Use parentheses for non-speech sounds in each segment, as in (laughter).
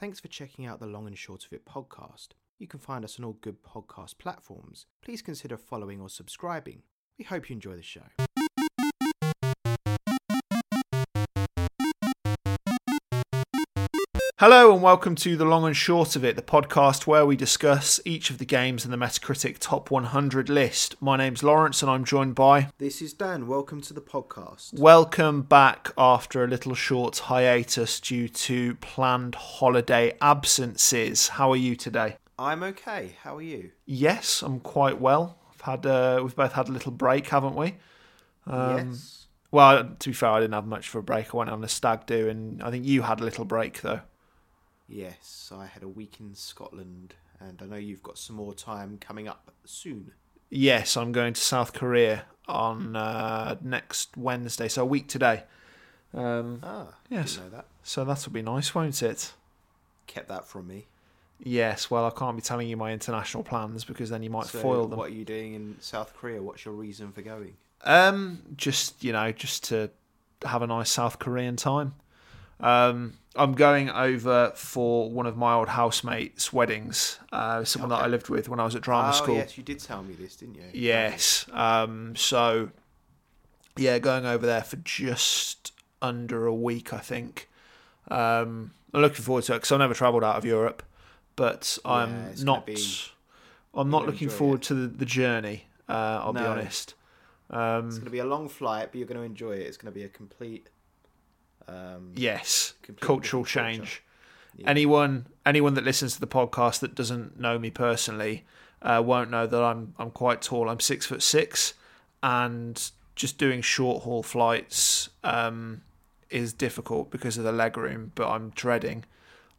Thanks for checking out the Long and Short of It podcast. You can find us on all good podcast platforms. Please consider following or subscribing. We hope you enjoy the show. Hello and welcome to the long and short of it, the podcast where we discuss each of the games in the Metacritic Top 100 list. My name's Lawrence and I'm joined by. This is Dan. Welcome to the podcast. Welcome back after a little short hiatus due to planned holiday absences. How are you today? I'm okay. How are you? Yes, I'm quite well. I've had uh, we've both had a little break, haven't we? Um, yes. Well, to be fair, I didn't have much for a break. I went on a stag do, and I think you had a little break though. Yes, I had a week in Scotland, and I know you've got some more time coming up soon. Yes, I'm going to South Korea on uh, next Wednesday, so a week today. Um, Ah, Yes. know that. so that'll be nice, won't it? Kept that from me. Yes. Well, I can't be telling you my international plans because then you might so foil them. What are you doing in South Korea? What's your reason for going? Um, just you know, just to have a nice South Korean time. Um, I'm going over for one of my old housemates' weddings. Uh, someone that I lived with when I was at drama oh, school. yes, you did tell me this, didn't you? Yes. Um, so, yeah, going over there for just under a week, I think. Um, I'm looking forward to it because I've never travelled out of Europe, but I'm it's gonna not. be- I'm not looking forward it. to the, the journey. Uh, I'll be No. honest. It's Um, going to be a long flight, but you're going to enjoy it. It's going to be a complete. Um, yes, cultural change. Yeah. Anyone, anyone that listens to the podcast that doesn't know me personally, uh, won't know that I'm I'm quite tall. I'm six foot six, and just doing short haul flights um, is difficult because of the leg room. But I'm dreading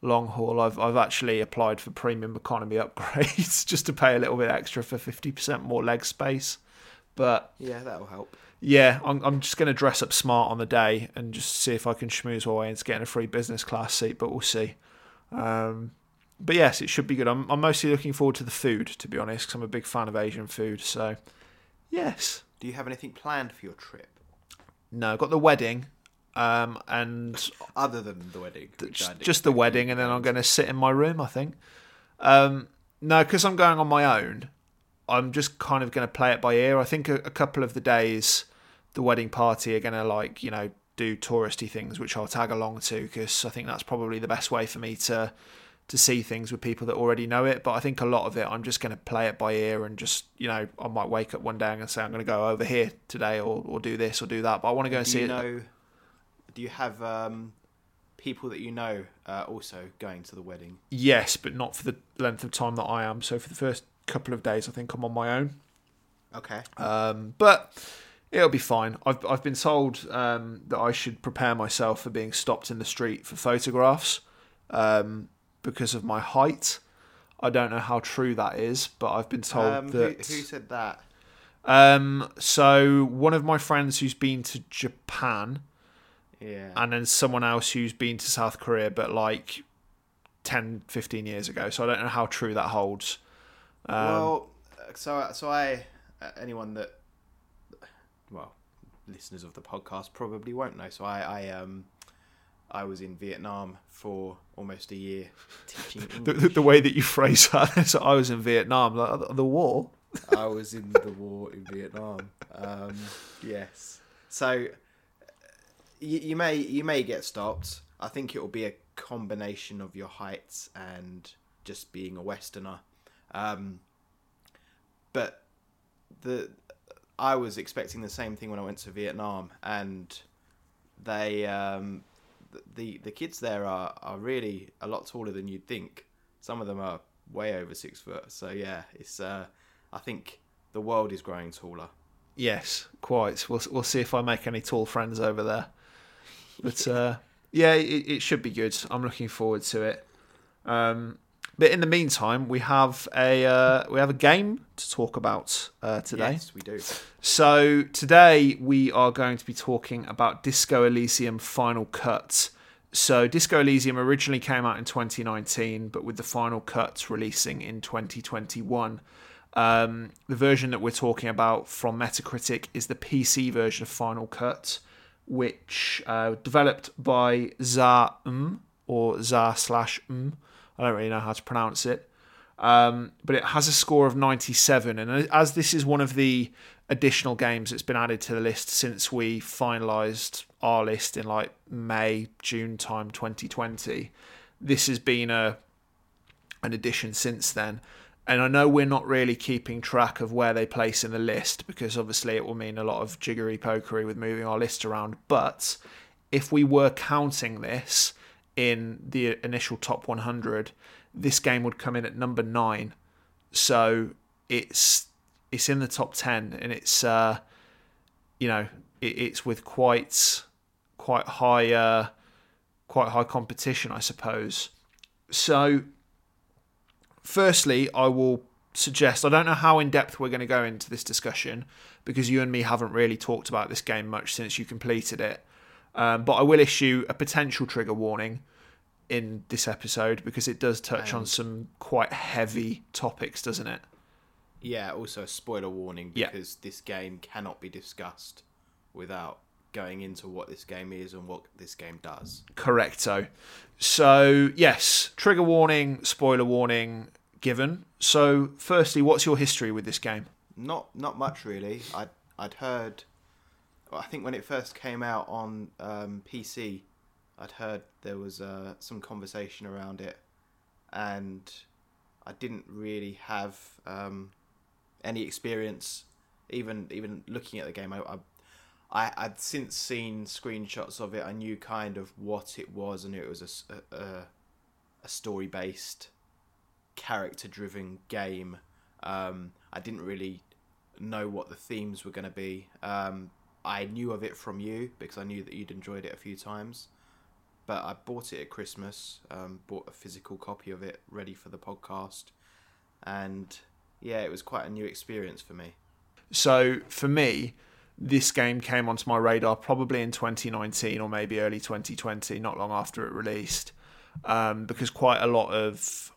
long haul. I've I've actually applied for premium economy (laughs) upgrades just to pay a little bit extra for fifty percent more leg space. But Yeah, that'll help. Yeah, I'm, I'm just going to dress up smart on the day and just see if I can schmooze my way into getting a free business class seat, but we'll see. Um, but yes, it should be good. I'm, I'm mostly looking forward to the food, to be honest, because I'm a big fan of Asian food. So, yes. Do you have anything planned for your trip No, I've got the wedding um, and other than the wedding? which just, just the wedding, and then I'm going to sit in my room, I think. Um, no, because I'm going on my own, I'm just kind of going to play it by ear. I think a, a couple of the days, the wedding party are going to, like, you know, do touristy things, which I'll tag along to, because I think that's probably the best way for me to to see things with people that already know it. But I think a lot of it, I'm just going to play it by ear and just, you know, I might wake up one day and say I'm going to go over here today or, or do this or do that. But I want to go and do see you it. Do you have um, people that you know uh, also going to the wedding? Yes, but not for the length of time that I am. So for the first couple of days, I think I'm on my own. Okay. Um, but it'll be fine. I've I've been told um, that I should prepare myself for being stopped in the street for photographs um, because of my height. I don't know how true that is, but I've been told Um, that. who said that? Um, so one of my friends who's been to Japan, Yeah. and then someone else who's been to South Korea, but like 10, 15 years ago. So I don't know how true that holds. Um, well, uh, so so I uh, anyone that well listeners of the podcast probably won't know. So I I um I was in Vietnam for almost a year (laughs) teaching the, the, the way that you phrase that, (laughs) so I was in Vietnam, like, the war. I was in the war in Vietnam. Um, yes. So you, you may you may get stopped. I think it will be a combination of your heights and just being a Westerner. Um, but the I was expecting the same thing when I went to Vietnam, and they um, the the kids there are, are really a lot taller than you'd think. Some of them are way over six foot. So yeah, it's uh, I think the world is growing taller. Yes, quite. We'll we'll see if I make any tall friends over there. But (laughs) uh, yeah, it, it should be good. I'm looking forward to it. Um, but in the meantime, we have a uh, we have a game to talk about uh, today. Yes, we do. So today we are going to be talking about Disco Elysium Final Cut. So Disco Elysium originally came out in 2019, but with the final cut releasing in 2021. Um, the version that we're talking about from Metacritic is the PC version of Final Cut, which uh, developed by Za or ZA slash M. I don't really know how to pronounce it. Um, but it has a score of 97. And as this is one of the additional games that's been added to the list since we finalised our list in like May, June time 2020, this has been a an addition since then. And I know we're not really keeping track of where they place in the list because obviously it will mean a lot of jiggery pokery with moving our list around. But if we were counting this in the initial top 100, this game would come in at number nine. So it's it's in the top 10 and it's uh, you know it, it's with quite quite high uh, quite high competition, I suppose. So firstly, I will suggest I don't know how in depth we're going to go into this discussion because you and me haven't really talked about this game much since you completed it. Um, but I will issue a potential trigger warning in this episode because it does touch on some quite heavy topics, doesn't it? Yeah, also a spoiler warning Yeah. because this game cannot be discussed without going into what this game is and what this game does. Correcto. So, yes, trigger warning, spoiler warning given. So, firstly, what's your history with this game? Not not much really. I'd I'd heard. I think when it first came out on um, PC, I'd heard there was uh, some conversation around it, and I didn't really have um, any experience. Even even looking at the game, I, I I I'd since seen screenshots of it. I knew kind of what it was. I knew it was a story based, character driven game. Um, I didn't really know what the themes were going to be. Um, I knew of it from you because I knew that you'd enjoyed it a few times. But I bought it at Christmas, um, bought a physical copy of it ready for the podcast. And yeah, it was quite a new experience for me. So, for me, this game came onto my radar probably in 2019 or maybe early 2020, not long after it released, um, because quite a lot of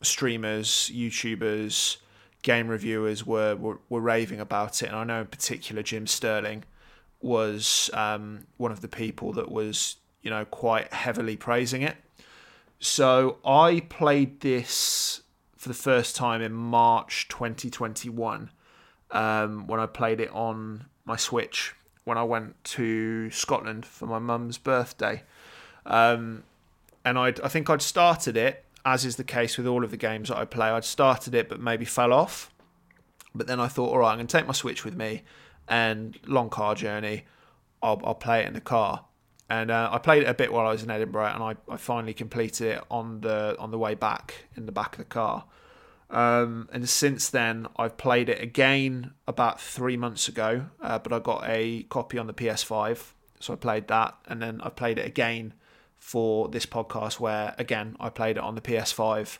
streamers, YouTubers, game reviewers were, were, were raving about it. And I know in particular Jim Sterling was um, one of the people that was, you know, quite heavily praising it. So I played this for the first time in March 2021 um, when I played it on my Switch when I went to Scotland for my mum's birthday. Um, and I'd, I think I'd started it, as is the case with all of the games that I play. I'd started it, but maybe fell off. But then I thought, all right, I'm going to take my Switch with me, and long car journey, I'll, I'll play it in the car. And uh, I played it a bit while I was in Edinburgh, and I, I finally completed it on the on the way back in the back of the car. Um, and since then, I've played it again about three months ago, uh, but I got a copy on the PS5, so I played that, and then I played it again for this podcast, where again I played it on the PS5.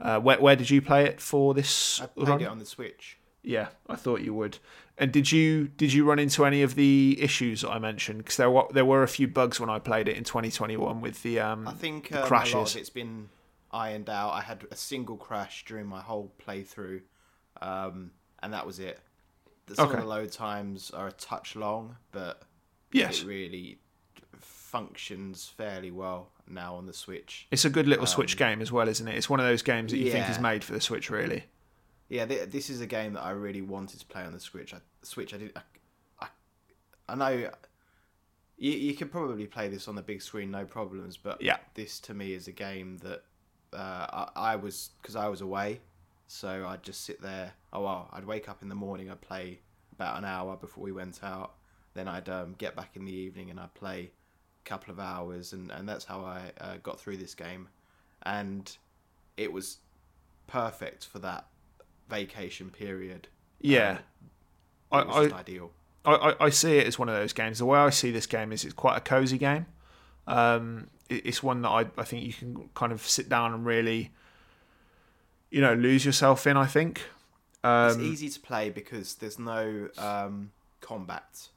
Uh, where, where did you play it for this? I played run? it on the Switch. Yeah, I thought you would. And did you did you run into any of the issues that I mentioned? Because there were there were a few bugs when I played it in 2021 with the um I think um, a lot crashes. of it's been ironed out. I had a single crash during my whole playthrough, um, and that was it. The- Some Okay. of the load times are a touch long, but yes, it really functions fairly well now on the Switch. it's a good little Switch game as well, isn't it? It's one of those games that you think is Um, made for the Switch, really. Yeah, th- this is a game that I really wanted to play on the Switch. I, Switch, I did. I, I, I know you you could probably play this on the big screen, no problems. But Yeah. this to me is a game that uh, I, I was because I was away, so I'd just sit there. Oh well, I'd wake up in the morning. I'd play about an hour before we went out. Then I'd um, get back in the evening and I'd play a couple of hours, and, and that's how I uh, got through this game. And it was perfect for that vacation period. Yeah, Um, was I- ideal. I, I, I see it as one of those games. The way I see this game is it's quite a cozy game. Um, it, it's one that I, I think you can kind of sit down and really, you know, lose yourself in. I think. It's Um, easy to play because there's no um, combat.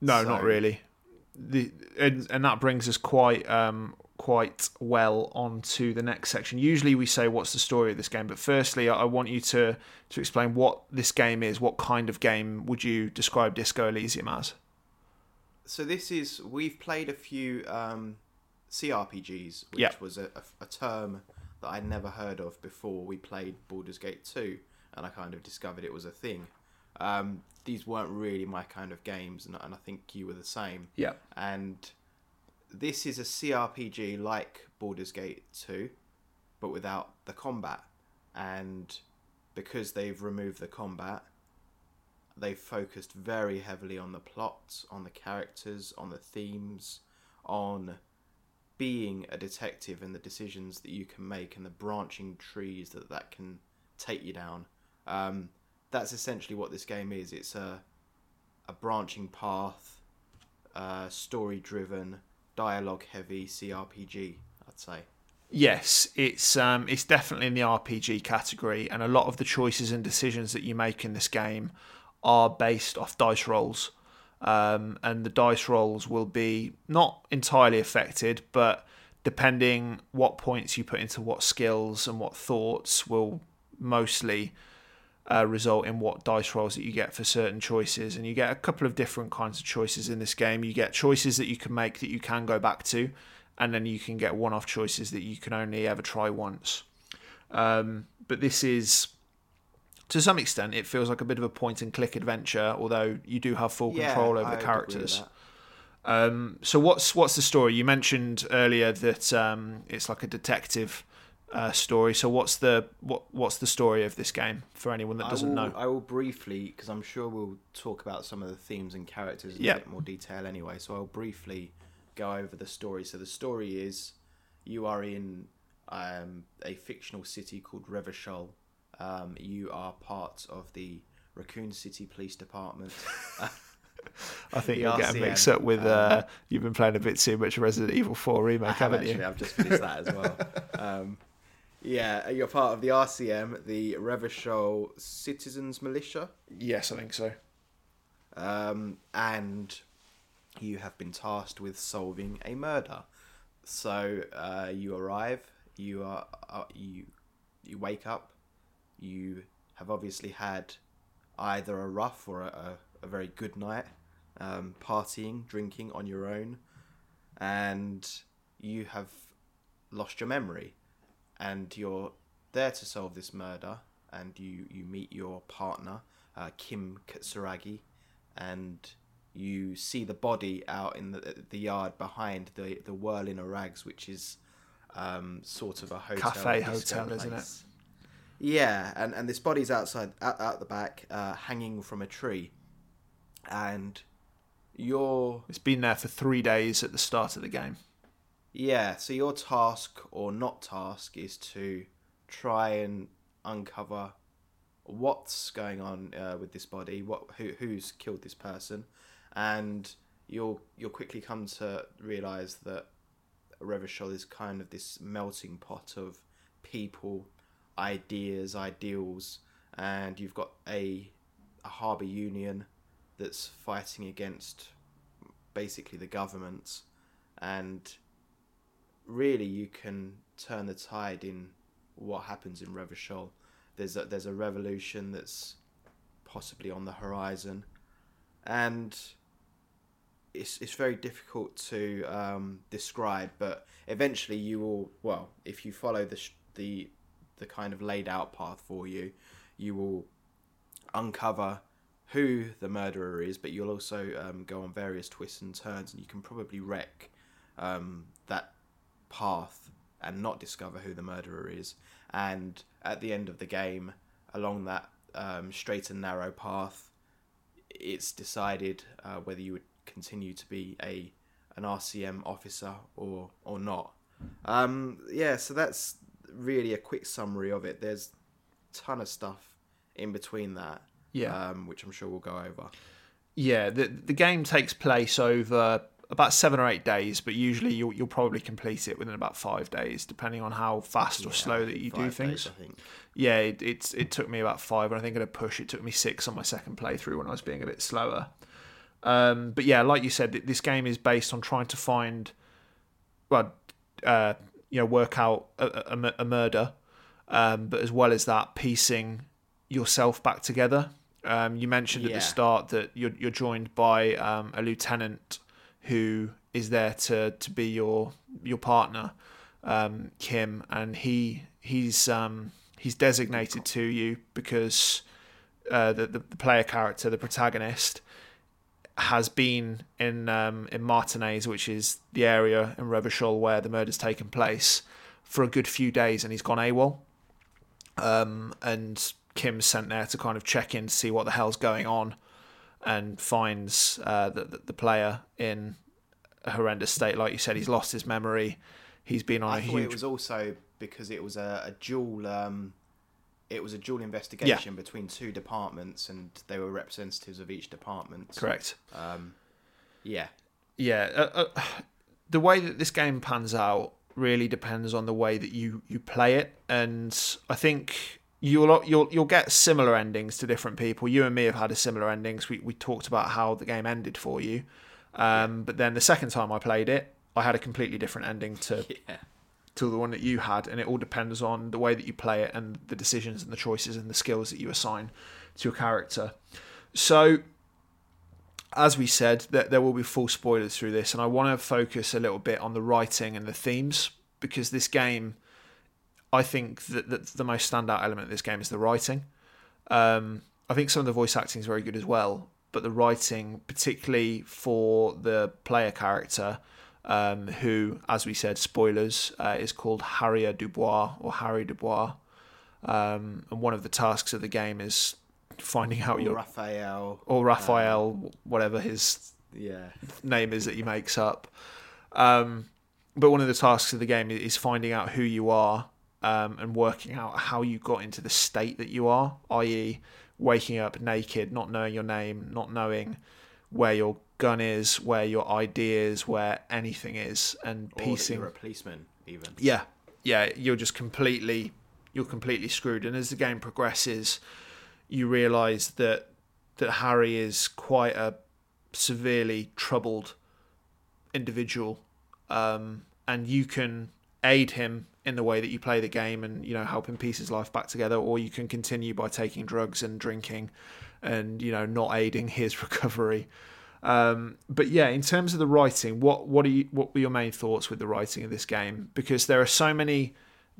No, So- not really. The and, and that brings us quite um quite well onto the next section. Usually we say what's the story of this game, but firstly I want you to to explain what this game is. What kind of game would you describe Disco Elysium as? So this is we've played a few um, CRPGs, which Yep. was a, a, a term that I'd never heard of before we played Baldur's Gate 2, and I kind of discovered it was a thing. Um, these weren't really my kind of games, and, and I think you were the same. Yeah. And this is a CRPG like Baldur's Gate 2, but without the combat. And because they've removed the combat, they've focused very heavily on the plot, on the characters, on the themes, on being a detective and the decisions that you can make and the branching trees that that can take you down. Um, that's essentially what this game is. It's a a branching path, uh, story driven, dialogue heavy CRPG. I'd say. Yes, it's um, it's definitely in the RPG category, and a lot of the choices and decisions that you make in this game are based off dice rolls, um, and the dice rolls will be not entirely affected, but depending what points you put into what skills and what thoughts will mostly uh, result in what dice rolls that you get for certain choices. And you get a couple of different kinds of choices in this game. You get choices that you can make that you can go back to, and then you can get one off choices that you can only ever try once. Um, but this is, to some extent, it feels like a bit of a point and click adventure, although you do have full control over I the would agree with characters. Um, so what's what's the story? You mentioned earlier that um, it's like a detective uh, story. So what's the what what's the story of this game for anyone that doesn't I will, know? I will briefly, because I'm sure we'll talk about some of the themes and characters in Yeah. a bit more detail anyway. So I'll briefly go over the story. So the story is you are in um, a fictional city called Revachol. Um, you are part of the Raccoon City Police Department. (laughs) I think you're getting mixed up with uh, you've been playing a bit too much Resident Evil 4 I remake, have haven't actually. you? I've just finished that as well. (laughs) Um, yeah, you're part of the RCM, the Revachol Citizens Militia. Yes, I think so. um, and you have been tasked with solving a murder. So uh, you arrive, you are uh, you you wake up, you have obviously had either a rough or a, a, a very good night, um, partying, drinking on your own, and you have lost your memory, and you're there to solve this murder, and you you meet your partner, uh, Kim Kitsuragi, and you see the body out in the the yard behind the the whirling rags, which is um, sort of a hotel, Cafe hotel, isn't it? Yeah, and and this body's outside out, out the back, uh, hanging from a tree, and you're It's been there for three days at the start of the game. Yeah. So your task or not task is to try and uncover what's going on uh, with this body, what who who's killed this person, and you'll you'll quickly come to realize that Revachol is kind of this melting pot of people, ideas, ideals, and you've got a a harbour union that's fighting against basically the government, and really you can turn the tide in what happens in Revachol. There's a, there's a revolution that's possibly on the horizon, and it's it's very difficult to um, describe. But eventually, you will well, if you follow the the the kind of laid out path for you, you will uncover who the murderer is, but you'll also um, go on various twists and turns, and you can probably wreck um, that path and not discover who the murderer is. And at the end of the game, along that um, straight and narrow path, it's decided uh, whether you would continue to be a an RCM officer or or not. Um, yeah, so that's really a quick summary of it. There's a ton of stuff in between that, Yeah. um, which I'm sure we'll go over. Yeah, the the game takes place over about seven or eight days, but usually you'll you'll probably complete it within about five days, depending on how fast or Yeah, slow that you do things. days. Yeah, it, it's it took me about five, and I think at a push it took me six on my second playthrough when I was being a bit slower. Um, but yeah, like you said, this game is based on trying to find, well, uh, you know, work out a, a- a murder, um, but as well as that, piecing yourself back together. Um, you mentioned at the start that you're you're joined by um, a lieutenant who is there to to be your your partner, um, Kim, and he he's um, he's designated to you because uh, the, the player character, the protagonist, has been in um, in Martinez, which is the area in Revachol where the murder's taken place, for a good few days, and he's gone AWOL. Um, and Kim's sent there to kind of check in to see what the hell's going on, and finds uh, that the player in a horrendous state. Like you said, he's lost his memory. He's been on I a huge. it was also because it was a, a dual. Um, it was a dual investigation between two departments, and they were representatives of each department. Correct. Um, yeah, yeah, uh, uh, the way that this game pans out really depends on the way that you you play it, and I think you'll you'll you'll get similar endings to different people. You and me have had a similar endings. We we talked about how the game ended for you, um, but then the second time I played it, I had a completely different ending to (laughs) yeah. to the one that you had, and it all depends on the way that you play it and the decisions and the choices and the skills that you assign to your character. So, as we said, that there will be full spoilers through this, and I want to focus a little bit on the writing and the themes because this game, I think that, that the most standout element of this game is the writing. Um, I think some of the voice acting is very good as well, but the writing, particularly for the player character, um, who, as we said, spoilers, uh, is called Harrier Dubois or Harry Dubois. Um, and one of the tasks of the game is finding out Or your Raphael. or Raphael, whatever his Yeah. name is that he makes up. Um, but one of the tasks of the game is finding out who you are um, and working out how you got into the state that you are, i.e., waking up naked, not knowing your name, not knowing where your gun is, where your ID is, where anything is, and Or piecing. you're a policeman, even. Yeah, yeah, you're just completely, you're completely screwed. And as the game progresses, you realise that that Harry is quite a severely troubled individual, um, and you can aid him in the way that you play the game, and you know helping piece his life back together, or you can continue by taking drugs and drinking, and you know not aiding his (laughs) recovery. Um, but yeah, in terms of the writing, what what are you, what were your main thoughts with the writing of this game? Because there are so many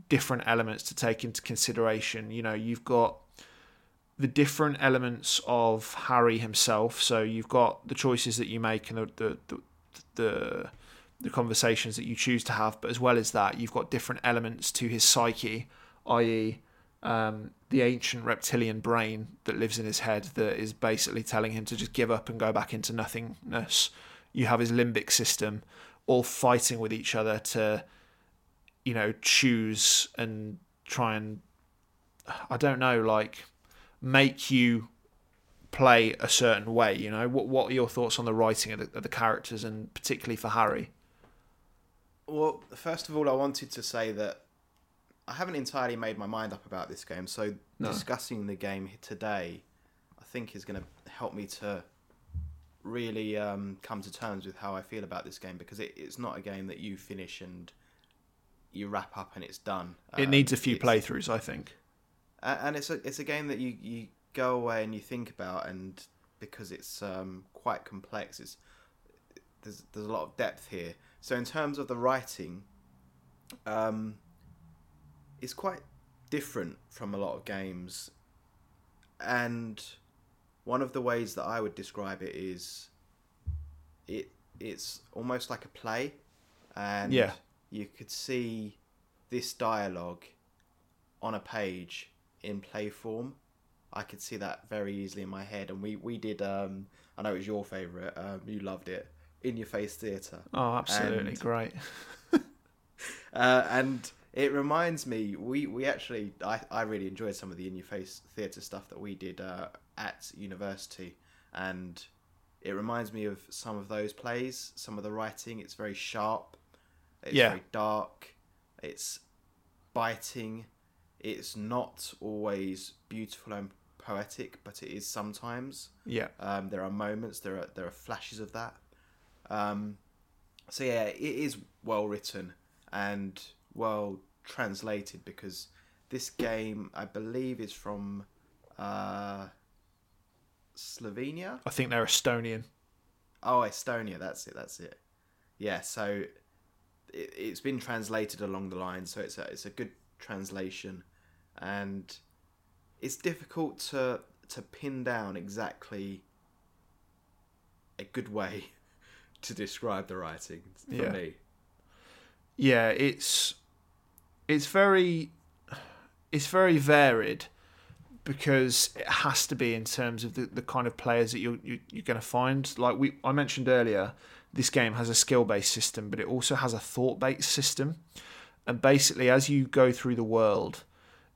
different elements to take into consideration. You know, you've got the different elements of Harry himself. So you've got the choices that you make and the the the, the the conversations that you choose to have, but as well as that, you've got different elements to his psyche, i.e., um, the ancient reptilian brain that lives in his head that is basically telling him to just give up and go back into nothingness. You have his limbic system all fighting with each other to, you know, choose and try and, I don't know, like make you play a certain way. You know, what what are your thoughts on the writing of the, of the characters and particularly for Harry? Well, first of all, I wanted to say that I haven't entirely made my mind up about this game, so No. discussing the game today, I think, is going to help me to really um, come to terms with how I feel about this game because it, it's not a game that you finish and you wrap up and it's done. It Um, needs a few playthroughs, I think. and it's a it's a game that you, you go away and you think about, and because it's um, quite complex, it's there's there's a lot of depth here. So in terms of the writing, um, it's quite different from a lot of games, and one of the ways that I would describe it is it it's almost like a play, and Yeah. you could see this dialogue on a page in play form. I could see that very easily in my head, and we we did. Um, I know it was your favorite. Um, you loved it. In your face theatre. Oh, absolutely And- great. (laughs) (laughs) Uh, and it reminds me, we, we actually, I, I really enjoyed some of the in your face theatre stuff that we did uh, at university. And it reminds me of some of those plays, some of the writing. It's very sharp, it's Yeah. very dark, it's biting. It's not always beautiful and poetic, but it is sometimes. Yeah, Um, there are moments, there are there are flashes of that. Um, so yeah, it is well written and well translated because this game, I believe, is from uh, Slovenia. I think they're Estonian. Oh, Estonia. That's it. That's it. Yeah. So it, it's been translated along the line, so it's a it's a good translation, and it's difficult to to pin down exactly a good way to describe the writing for Yeah. me. yeah, it's it's very it's very varied because it has to be in terms of the, the kind of players that you're you, you're going to find. Like we I mentioned earlier, this game has a skill based system, but it also has a thought based system. And basically, as you go through the world,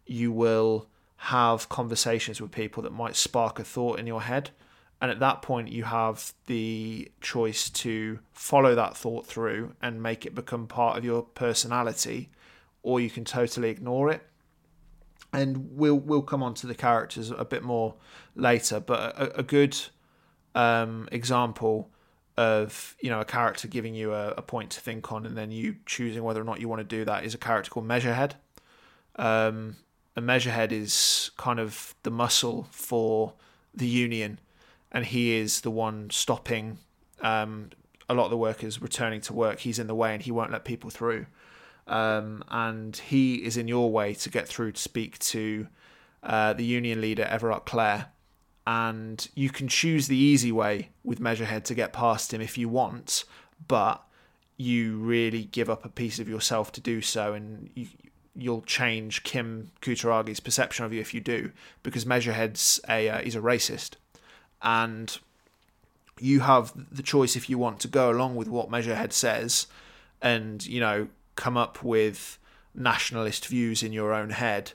you will have conversations with people that might spark a thought in your head. And at that point, you have the choice to follow that thought through and make it become part of your personality, or you can totally ignore it. And we'll we'll come on to the characters a bit more later. But a, a good um, example of you know a character giving you a, a point to think on, and then you choosing whether or not you want to do that is a character called Measurehead. Um, a Measurehead is kind of the muscle for the Union, and he is the one stopping um, a lot of the workers returning to work. He's in the way, and he won't let people through. Um, and he is in your way to get through to speak to uh, the union leader Evrart Claire. And you can choose the easy way with Measurehead to get past him if you want, but you really give up a piece of yourself to do so, and you, you'll change Kim Kitsuragi's perception of you if you do, because Measurehead's a uh, he's a racist, and you have the choice if you want to go along with what Measurehead says, and you know come up with nationalist views in your own head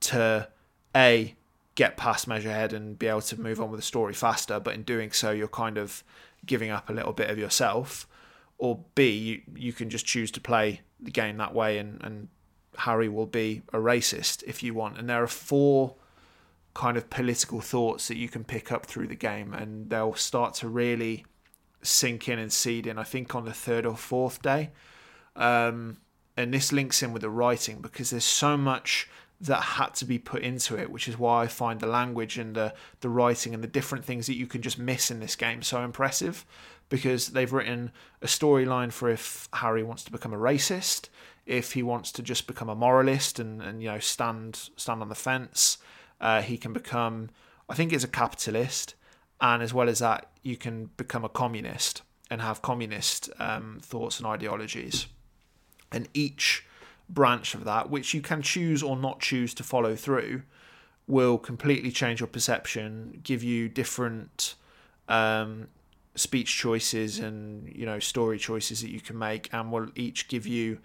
to a get past Measurehead and be able to move on with the story faster, but in doing so you're kind of giving up a little bit of yourself, or B you, you can just choose to play the game that way and, and Harry will be a racist if you want. And there are four kind of political thoughts that you can pick up through the game and they'll start to really sink in and seed in, I think, on the third or fourth day. Um, and this links in with the writing because there's so much that had to be put into it, which is why I find the language and the, the writing and the different things that you can just miss in this game so impressive because they've written a storyline for if Harry wants to become a racist, if he wants to just become a moralist and, and you know stand stand on the fence, uh, he can become I think it's a capitalist, and as well as that, you can become a communist and have communist um, thoughts and ideologies. And each branch of that, which you can choose or not choose to follow through, will completely change your perception, give you different um, speech choices and you know story choices that you can make, and will each give you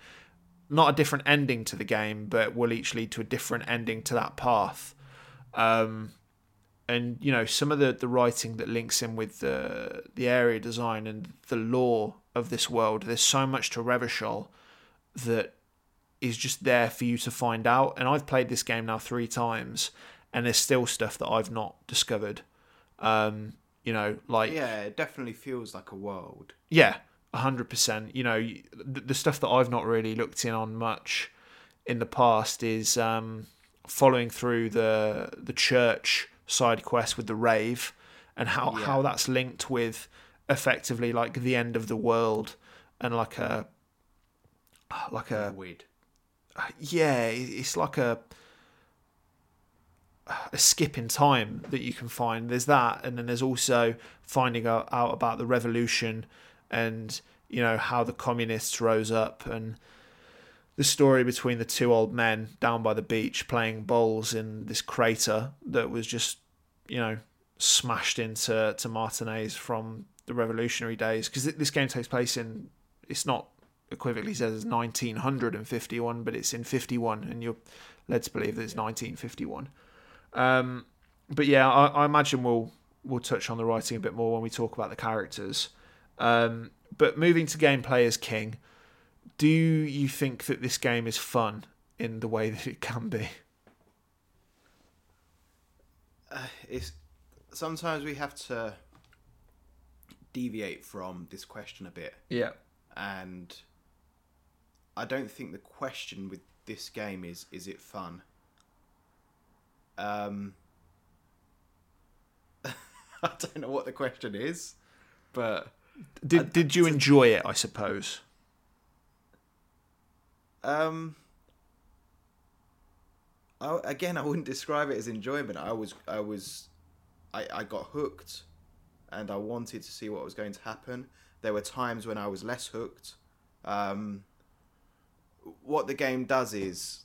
not a different ending to the game, but will each lead to a different ending to that path. Um, and you know some of the, the writing that links in with the the area design and the lore of this world. There's so much to Revachol that is just there for you to find out. And I've played this game now three times, and there's still stuff that I've not discovered. Um, you know, like Yeah, it definitely feels like a world. yeah, hundred percent. You know, the, the stuff that I've not really looked in on much in the past is um, following through the the church side quest with the rave and how Yeah. how that's linked with effectively like the end of the world and like a like a Weird. Uh, yeah, it's like a a skip in time that you can find. There's that, and then there's also finding out, out about the revolution and you know how the communists rose up and the story between the two old men down by the beach playing bowls in this crater that was just you know smashed into to Martinez from the revolutionary days. Because this game takes place in it's not equivocally says it's 1951 but it's in 51 and you're led to believe that it's 1951 um, but yeah I, I imagine we'll we'll touch on the writing a bit more when we talk about the characters. Um, but moving to gameplay as king do you think that this game is fun in the way that it can be It's sometimes we have to deviate from this question a bit, yeah and I don't think the question with this game is is it fun. Um, (laughs) I don't know what the question is, but Did did you enjoy it? I suppose. Um. I, again, I wouldn't describe it as enjoyment. I was, I was, I, I got hooked, and I wanted to see what was going to happen. There were times when I was less hooked. Um, what the game does is,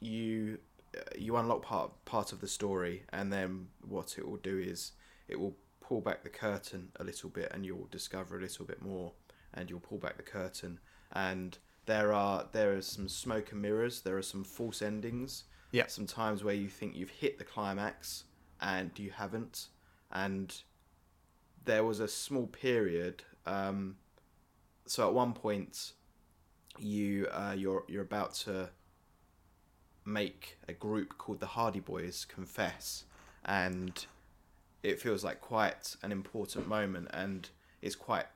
you, you unlock part part of the story, and then what it will do is it will pull back the curtain a little bit, and you'll discover a little bit more, and you'll pull back the curtain, and there are there are some smoke and mirrors. There are some false endings. Yeah. Some times where you think you've hit the climax and you haven't, and there was a small period. Um, so at one point, you uh, you're you're about to make a group called the Hardy Boys confess, and it feels like quite an important moment, and it's quite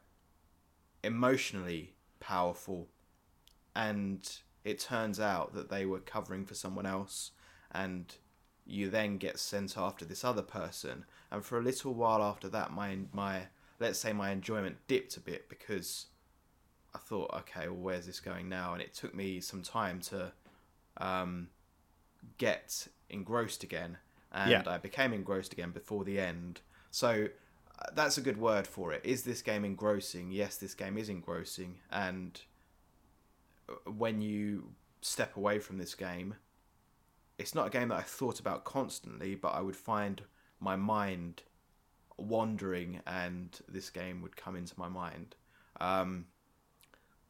emotionally powerful and it turns out that they were covering for someone else and you then get sent after this other person. And for a little while after that my my let's say my enjoyment dipped a bit because I thought okay well where's this going now? And it took me some time to um, get engrossed again and Yeah. I became engrossed again before the end. So uh, that's a good word for it. Is this game engrossing? Yes this game is engrossing and when you step away from this game, it's not a game that I thought about constantly, but I would find my mind wandering and this game would come into my mind. Um,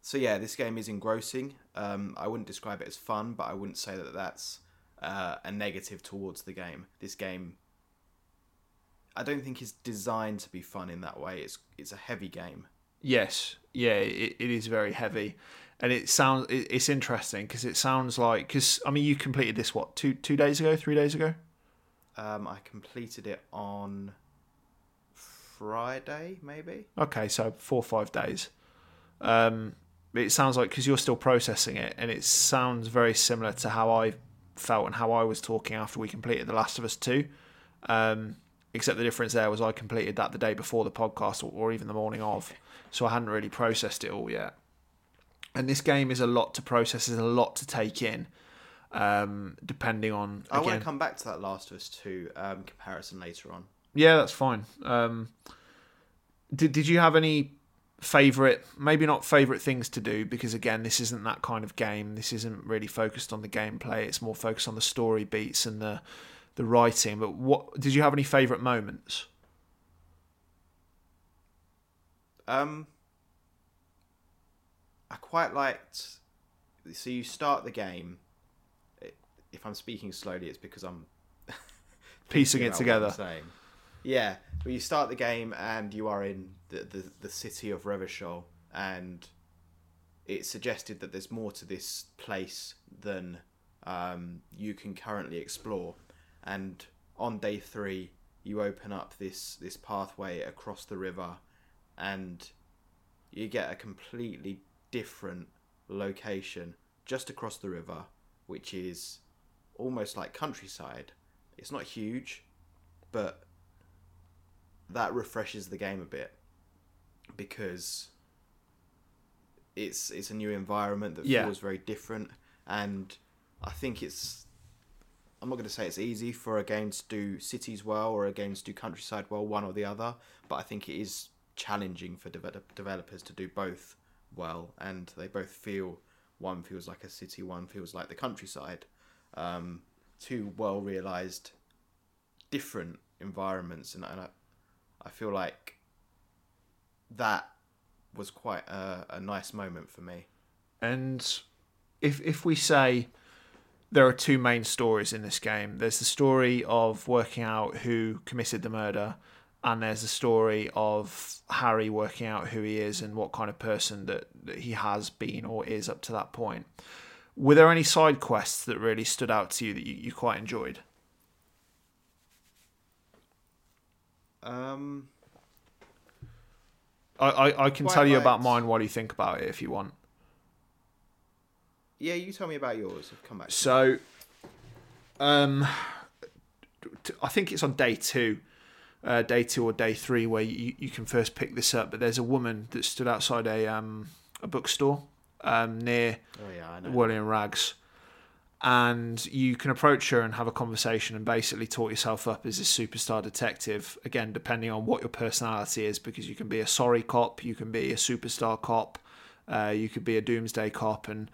so yeah, this game is engrossing. Um, I wouldn't describe it as fun, but I wouldn't say that that's uh, a negative towards the game. This game, I don't think is designed to be fun in that way. It's it's a heavy game. Yes, yeah, it, it is very heavy, and it sounds it, it's interesting because it sounds like because I mean you completed this what two two days ago, three days ago. Um, I completed it on Friday, maybe. Okay, so four or five days. Um, it sounds like because you're still processing it, and it sounds very similar to how I felt and how I was talking after we completed The Last of Us Two. Um, except the difference there was I completed that the day before the podcast, or, or even the morning of, so I hadn't really processed it all yet. And this game is a lot to process, is a lot to take in, um, depending on. I want to come back to that Last of Us Two um, comparison later on. Yeah, that's fine. Um, did Did you have any favorite? Maybe not favorite things to do because again, this isn't that kind of game. This isn't really focused on the gameplay. It's more focused on the story beats and the the writing. But what did you have any favorite moments? Um, I quite liked. So you start the game. If I'm speaking slowly, it's because I'm (laughs) Piecing it about what I'm together. Yeah, but you start the game and you are in the, the, the city of Revachol, and it's suggested that there's more to this place than um, you can currently explore. And on day three, you open up this this pathway across the river, and you get a completely different location just across the river, which is almost like countryside. It's not huge, but that refreshes the game a bit because it's it's a new environment that Yeah. feels very different and I think it's I'm not going to say it's easy for a game to do cities well or a game to do countryside well, one or the other, but I think it is challenging for develop, developers to do both well, and they both feel one feels like a city, one feels like the countryside. Um, two well realized, different environments, and, and I, I feel like that was quite a, a nice moment for me. And if if we say there are two main stories in this game, there's the story of working out who committed the murder, and there's the story of Harry working out who he is and what kind of person that, that he has been or is up to that point. Were there any side quests that really stood out to you that you, you quite enjoyed? Um, I, I, I can tell you about mine while you think about it if you want. yeah, you tell me about yours. I've come back. So, um, I think it's on day two. Uh, day two or day three where you, you can first pick this up. But there's a woman that stood outside a um, a bookstore um, near Oh yeah. Whirling Rags, and you can approach her and have a conversation and basically talk yourself up as a superstar detective. Again, depending on what your personality is, because you can be a sorry cop, you can be a superstar cop, uh, you could be a doomsday cop, and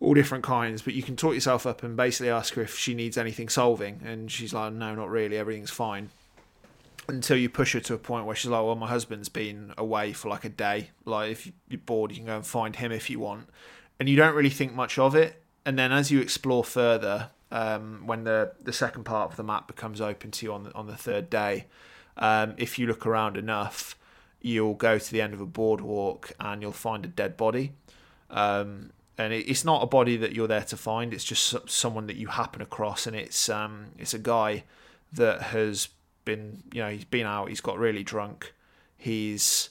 all different kinds. But you can talk yourself up and basically ask her if she needs anything solving, and she's like, "No, not really. Everything's fine." Until you push her to a point where she's like, "Well, my husband's been away for like a day. Like, if you're bored, you can go and find him if you want." And you don't really think much of it and then as you explore further, um, when the the second part of the map becomes open to you on the, on the third day, um, if you look around enough, you'll go to the end of a boardwalk and you'll find a dead body. Um, and it, it's not a body that you're there to find; it's just someone that you happen across, and it's um, it's a guy that has been you know he's been out, he's got really drunk, he's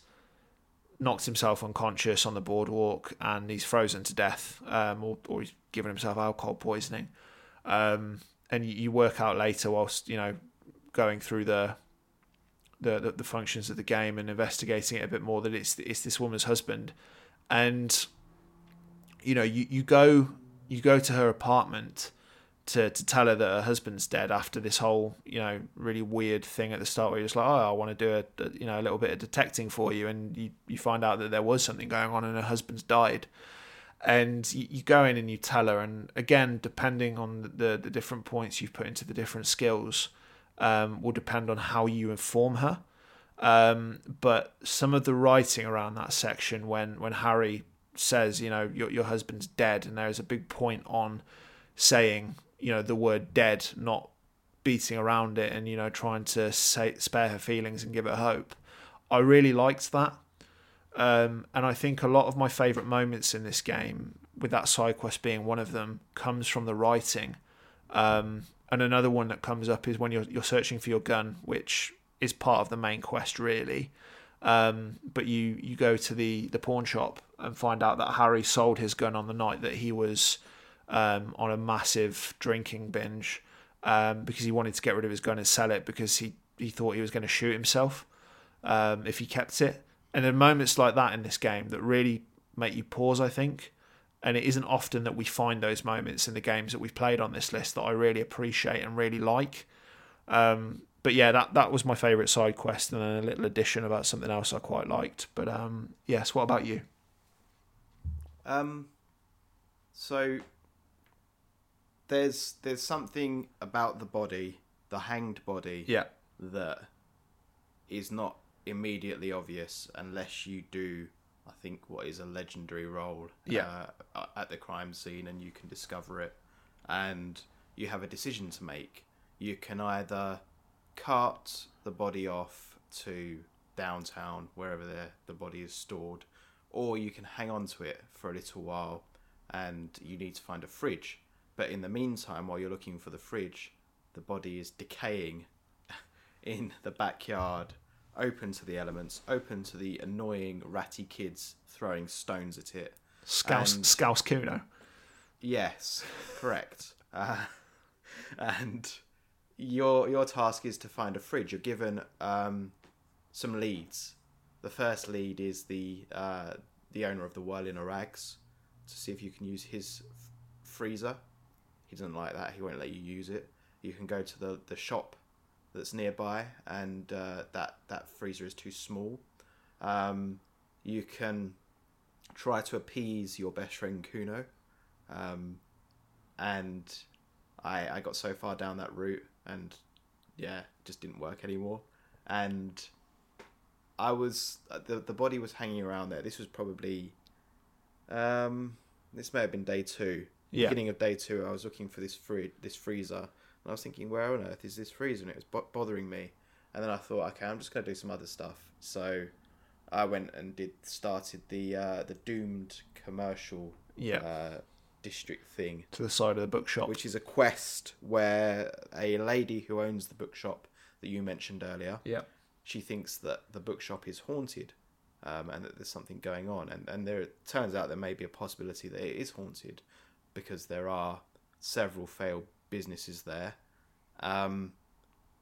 knocked himself unconscious on the boardwalk and he's frozen to death um, or, or he's given himself alcohol poisoning. Um, and you, you work out later whilst you know going through the, the the functions of the game and investigating it a bit more that it's it's this woman's husband. And you know you, you go you go to her apartment to, to tell her that her husband's dead after this whole you know really weird thing at the start where you're just like oh I want to do a, a you know a little bit of detecting for you and you, you find out that there was something going on and her husband's died. And you, you go in and you tell her and again depending on the, the different points you've put into the different skills um, will depend on how you inform her. Um, but some of the writing around that section when when Harry says you know your, your husband's dead and there's a big point on saying you know the word dead not beating around it and you know trying to say spare her feelings and give her hope. I really liked that. Um, and i think a lot of my favorite moments in this game with that side quest being one of them comes from the writing. Um, and another one that comes up is when you're you're searching for your gun which is part of the main quest really. Um, but you you go to the the pawn shop and find out that Harry sold his gun on the night that he was um, on a massive drinking binge um, because he wanted to get rid of his gun and sell it because he he thought he was going to shoot himself um, if he kept it. And there are moments like that in this game that really make you pause. I think, and it isn't often that we find those moments in the games that we've played on this list that I really appreciate and really like. Um, but yeah, that that was my favourite side quest, and a little addition about something else I quite liked. But um, yes, what about you? Um, so there's there's something about the body, the hanged body, Yeah, that is not immediately obvious unless you do, I think, what is a legendary roll Yeah. uh, at the crime scene, and you can discover it, and you have a decision to make. You can either cart the body off to downtown, wherever the the body is stored, or you can hang on to it for a little while, and you need to find a fridge. But in the meantime, while you're looking for the fridge, the body is decaying (laughs) in the backyard, open to the elements, open to the annoying ratty kids throwing stones at it. Scouse And- Scouse Cuno. Yes, (laughs) correct. Uh, (laughs) and your your task is to find a fridge. You're given um, some leads. The first lead is the uh, the owner of the Whirling Rags to see if you can use his f- freezer. He doesn't like that. He won't let you use it. You can go to the, the shop that's nearby, and uh, that that freezer is too small. Um, you can try to appease your best friend Cuno, um, and I I got so far down that route, and yeah, just didn't work anymore. And I was the the body was hanging around there. This was probably, um, this may have been day two. Yeah. Beginning of day two, I was looking for this free this freezer, and I was thinking, where on earth is this freezer? And it was bo- bothering me. And then I thought, okay, I'm just gonna do some other stuff. So I went and did started the uh, the doomed commercial Yeah. uh, district thing, to the side of the bookshop. which is a quest where a lady who owns the bookshop that you mentioned earlier, yeah. she thinks that the bookshop is haunted, um, and that there's something going on, and and there it turns out there may be a possibility that it is haunted, because there are several failed businesses there, um,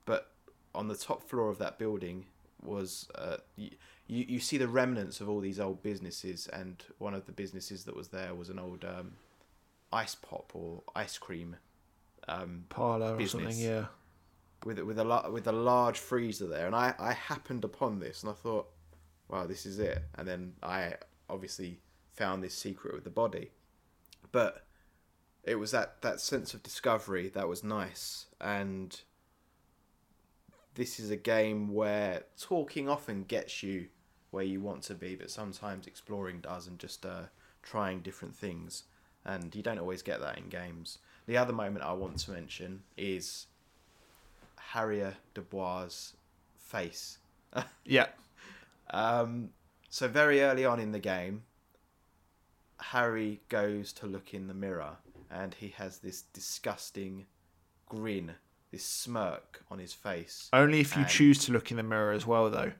but on the top floor of that building was uh, you, you see the remnants of all these old businesses, and one of the businesses that was there was an old um, ice pop or ice cream um, Parlor or Business. something. Yeah. with with a with a large freezer there, and I I happened upon this, and I thought, wow, this is it. And then I obviously found this secret with the body, but it was that that sense of discovery that was nice, and this is a game where talking often gets you where you want to be, but sometimes exploring does, and just uh, trying different things, and you don't always get that in games. The other moment I want to mention is Harrier Du Bois' face. (laughs) Yeah. Um, so very early on in the game, Harry goes to look in the mirror, and he has this disgusting grin, this smirk on his face. Only if you And- choose to look in the mirror as well, though.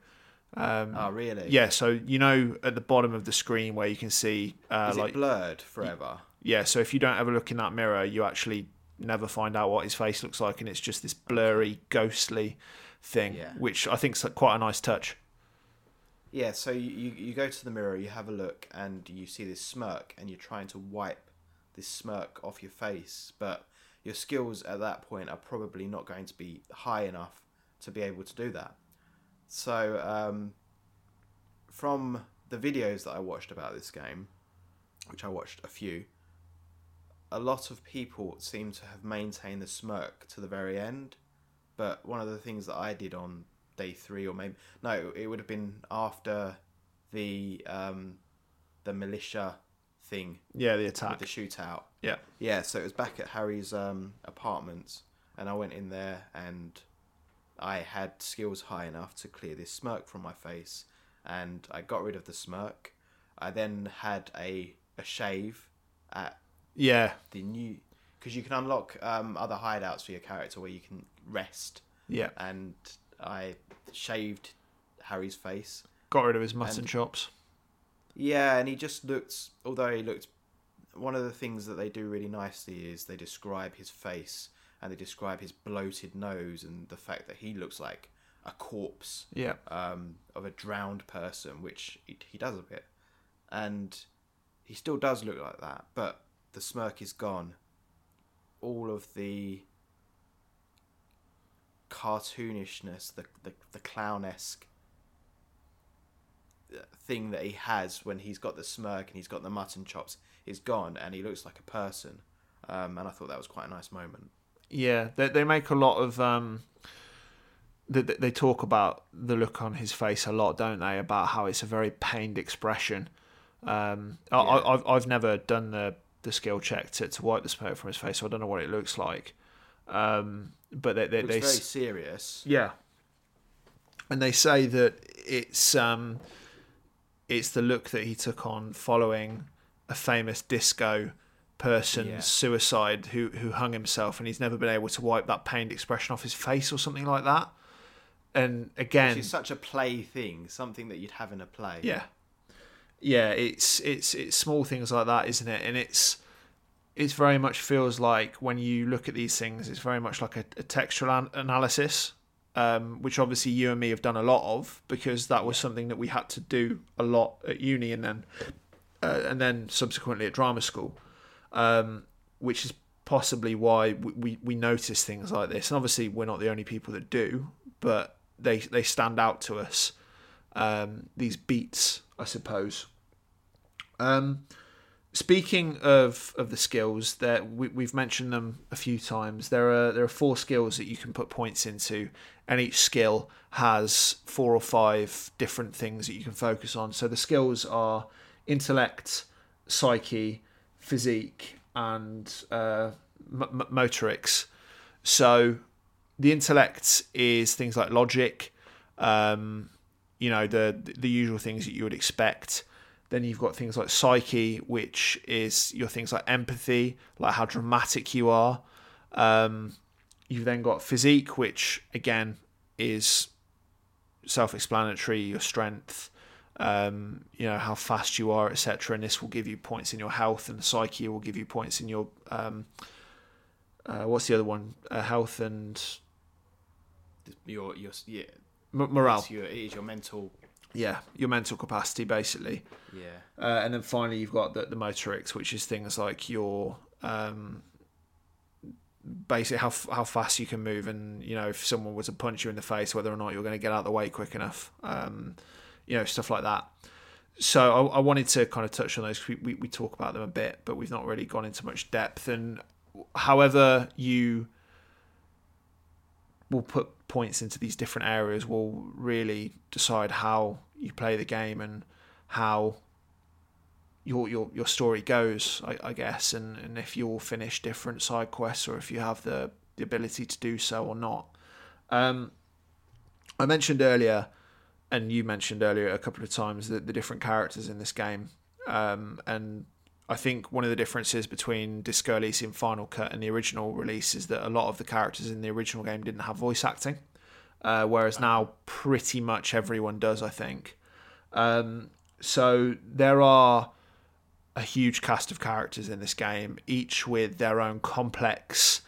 Um, Oh, really? yeah. So you know at the bottom of the screen where you can see uh, like it blurred forever? yeah. So if you don't ever look in that mirror, you actually never find out what his face looks like, and it's just this blurry, ghostly thing, Yeah. which I think is quite a nice touch. Yeah, so you, you, you go to the mirror, you have a look, and you see this smirk, and you're trying to wipe this smirk off your face, but your skills at that point are probably not going to be high enough to be able to do that. So, um, from the videos that I watched about this game, which I watched a few, a lot of people seem to have maintained the smirk to the very end. But one of the things that I did on day three, or maybe no, it would have been after the um, the militia thing Yeah, the with attack. the shootout. Yeah. Yeah, so it was back at Harry's um, apartment, and I went in there and I had skills high enough to clear this smirk from my face, and I got rid of the smirk. I then had a a shave at Yeah. the new because you can unlock um, other hideouts for your character where you can rest, Yeah. and I shaved Harry's face. Got rid of his mutton And- chops. Yeah, and he just looked. Although he looked, one of the things that they do really nicely is they describe his face and they describe his bloated nose and the fact that he looks like a corpse Yeah. um, of a drowned person, which he, he does a bit, and he still does look like that. But the smirk is gone. All of the cartoonishness, the the, the clownesque uh, thing that he has when he's got the smirk and he's got the mutton chops is gone, and he looks like a person. Um, and I thought that was quite a nice moment. Yeah, they they make a lot of um. They, they talk about the look on his face a lot, don't they? About how it's a very pained expression. Um, I, Yeah. I, I've I've never done the the skill check to, to wipe the smoke from his face, so I don't know what it looks like. Um, but they they, they very serious. yeah, and they say that it's um, it's the look that he took on following a famous disco person's Yeah. suicide who who hung himself, and he's never been able to wipe that pained expression off his face or something like that. And again, Which is such a play thing, something that you'd have in a play. yeah, yeah, it's it's it's small things like that, isn't it? And it's it's very much feels like when you look at these things, it's very much like a, a textual an- analysis, um, which obviously you and me have done a lot of because that was something that we had to do a lot at uni and then uh, and then subsequently at drama school, um, which is possibly why we, we we notice things like this. And obviously, we're not the only people that do, but they they stand out to us. Um, these beats, I suppose. Um, speaking of of the skills, that we, we've mentioned them a few times. There are there are four skills that you can put points into, and each skill has four or five different things that you can focus on. So the skills are intellect, psyche, physique, and uh, m- motorics. So the intellect is things like logic, um, you know, the the usual things that you would expect. Then you've got things like psyche, which is your things like empathy, like how dramatic you are. Um, you've then got physique, which again is self-explanatory. Your strength, um, you know, how fast you are, etc. And this will give you points in your health, and psyche will give you points in your um, uh, what's the other one? Uh, health and your your yeah M- morale. it's your, it is your mental Yeah, your mental capacity, basically. yeah Uh, and then finally, you've got the, the motorics, which is things like your um, basically how how fast you can move, and you know if someone was to punch you in the face, whether or not you're going to get out of the way quick enough, um, you know stuff like that. So I, I wanted to kind of touch on those. We, we we talk about them a bit, but we've not really gone into much depth. And however you will put points into these different areas will really decide how you play the game and how your your your story goes, I, I guess, and, and if you'll finish different side quests or if you have the, the ability to do so or not. Um, I mentioned earlier, and you mentioned earlier a couple of times that the different characters in this game, um, and I think one of the differences between Disco Elysium Final Cut and the original release is that a lot of the characters in the original game didn't have voice acting, uh, whereas now pretty much everyone does. I think. Um, so there are a huge cast of characters in this game, each with their own complex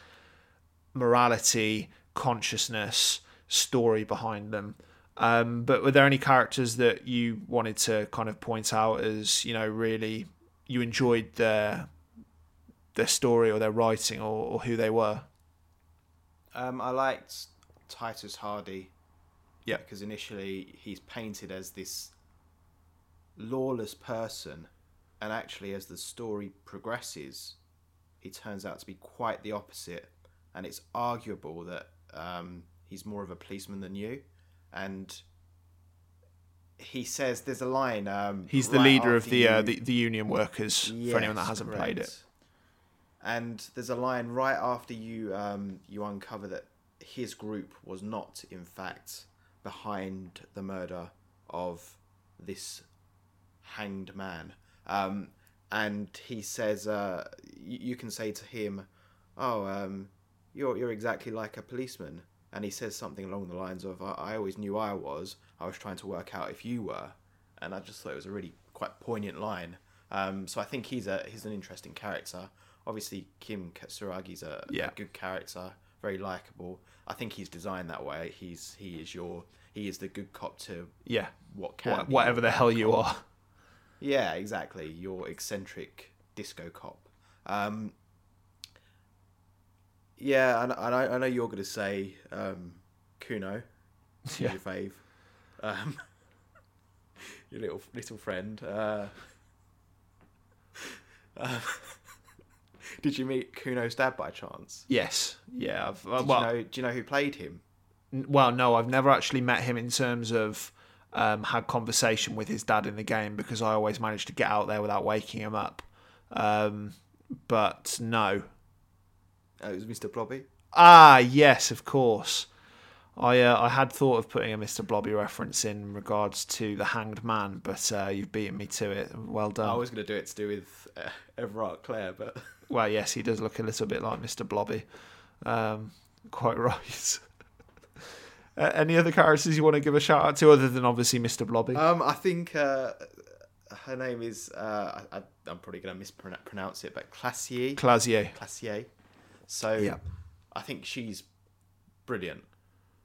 morality, consciousness, story behind them. Um, but were there any characters that you wanted to kind of point out as you know really you enjoyed their their story or their writing or, or who they were? Um, I liked Titus Hardie. Yeah. Because initially he's painted as this lawless person, and actually, as the story progresses, he turns out to be quite the opposite. And it's arguable that um, he's more of a policeman than you. And he says there's a line. Um, He's the right leader of the, uh, the the union workers. for anyone that hasn't played it. And there's a line right after you um, you uncover that his group was not, in fact, behind the murder of this hanged man. Um, and he says, uh, you, you can say to him, "Oh, um, you're you're exactly like a policeman." And he says something along the lines of, I, "I always knew I was. I was trying to work out if you were." And I just thought it was a really quite poignant line. Um, so I think he's a he's an interesting character. Obviously, Kim Kitsuragi's a, Yeah. a good character, very likable. I think he's designed that way. He's he is your he is the good cop to yeah, what can Wha- be whatever the hell you cop. are. Yeah, exactly. Your eccentric disco cop. Um, yeah, and, and I, I know you're going to say um, Cuno, (laughs) Yeah. your fave, um, (laughs) your little little friend. Uh, uh, (laughs) did you meet Cuno's dad by chance? Yes, yeah. I've, uh, well, you know, do you know who played him? N- Well, no, I've never actually met him in terms of um, had conversation with his dad in the game because I always managed to get out there without waking him up. Um, but no. Oh, it was Mr. Blobby. Ah, yes, of course. I uh, I had thought of putting a Mr. Blobby reference in regards to the Hanged Man, but uh, you've beaten me to it. Well done. I was going to do it to do with uh, Evrart Claire, but (laughs) Well, yes, he does look a little bit like Mr. Blobby. Um, quite (laughs) right. uh, any other characters you want to give a shout out to other than obviously Mr. Blobby? Um, I think uh, her name is. Uh, I, I, I'm probably going to mispronounce it, but Classier. Clasier. Classier. So Yeah. I think she's brilliant.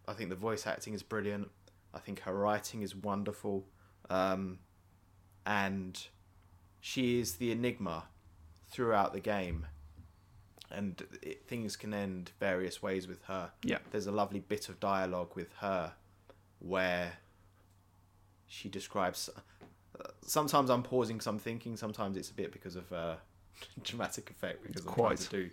I think the voice acting is brilliant. I think her writing is wonderful, um, and she is the enigma throughout the game. And it, things can end various ways with her. Yeah. There's a lovely bit of dialogue with her where she describes. Sometimes I'm pausing because I'm thinking. Sometimes it's a bit because of uh, (laughs) dramatic effect because I'm trying to do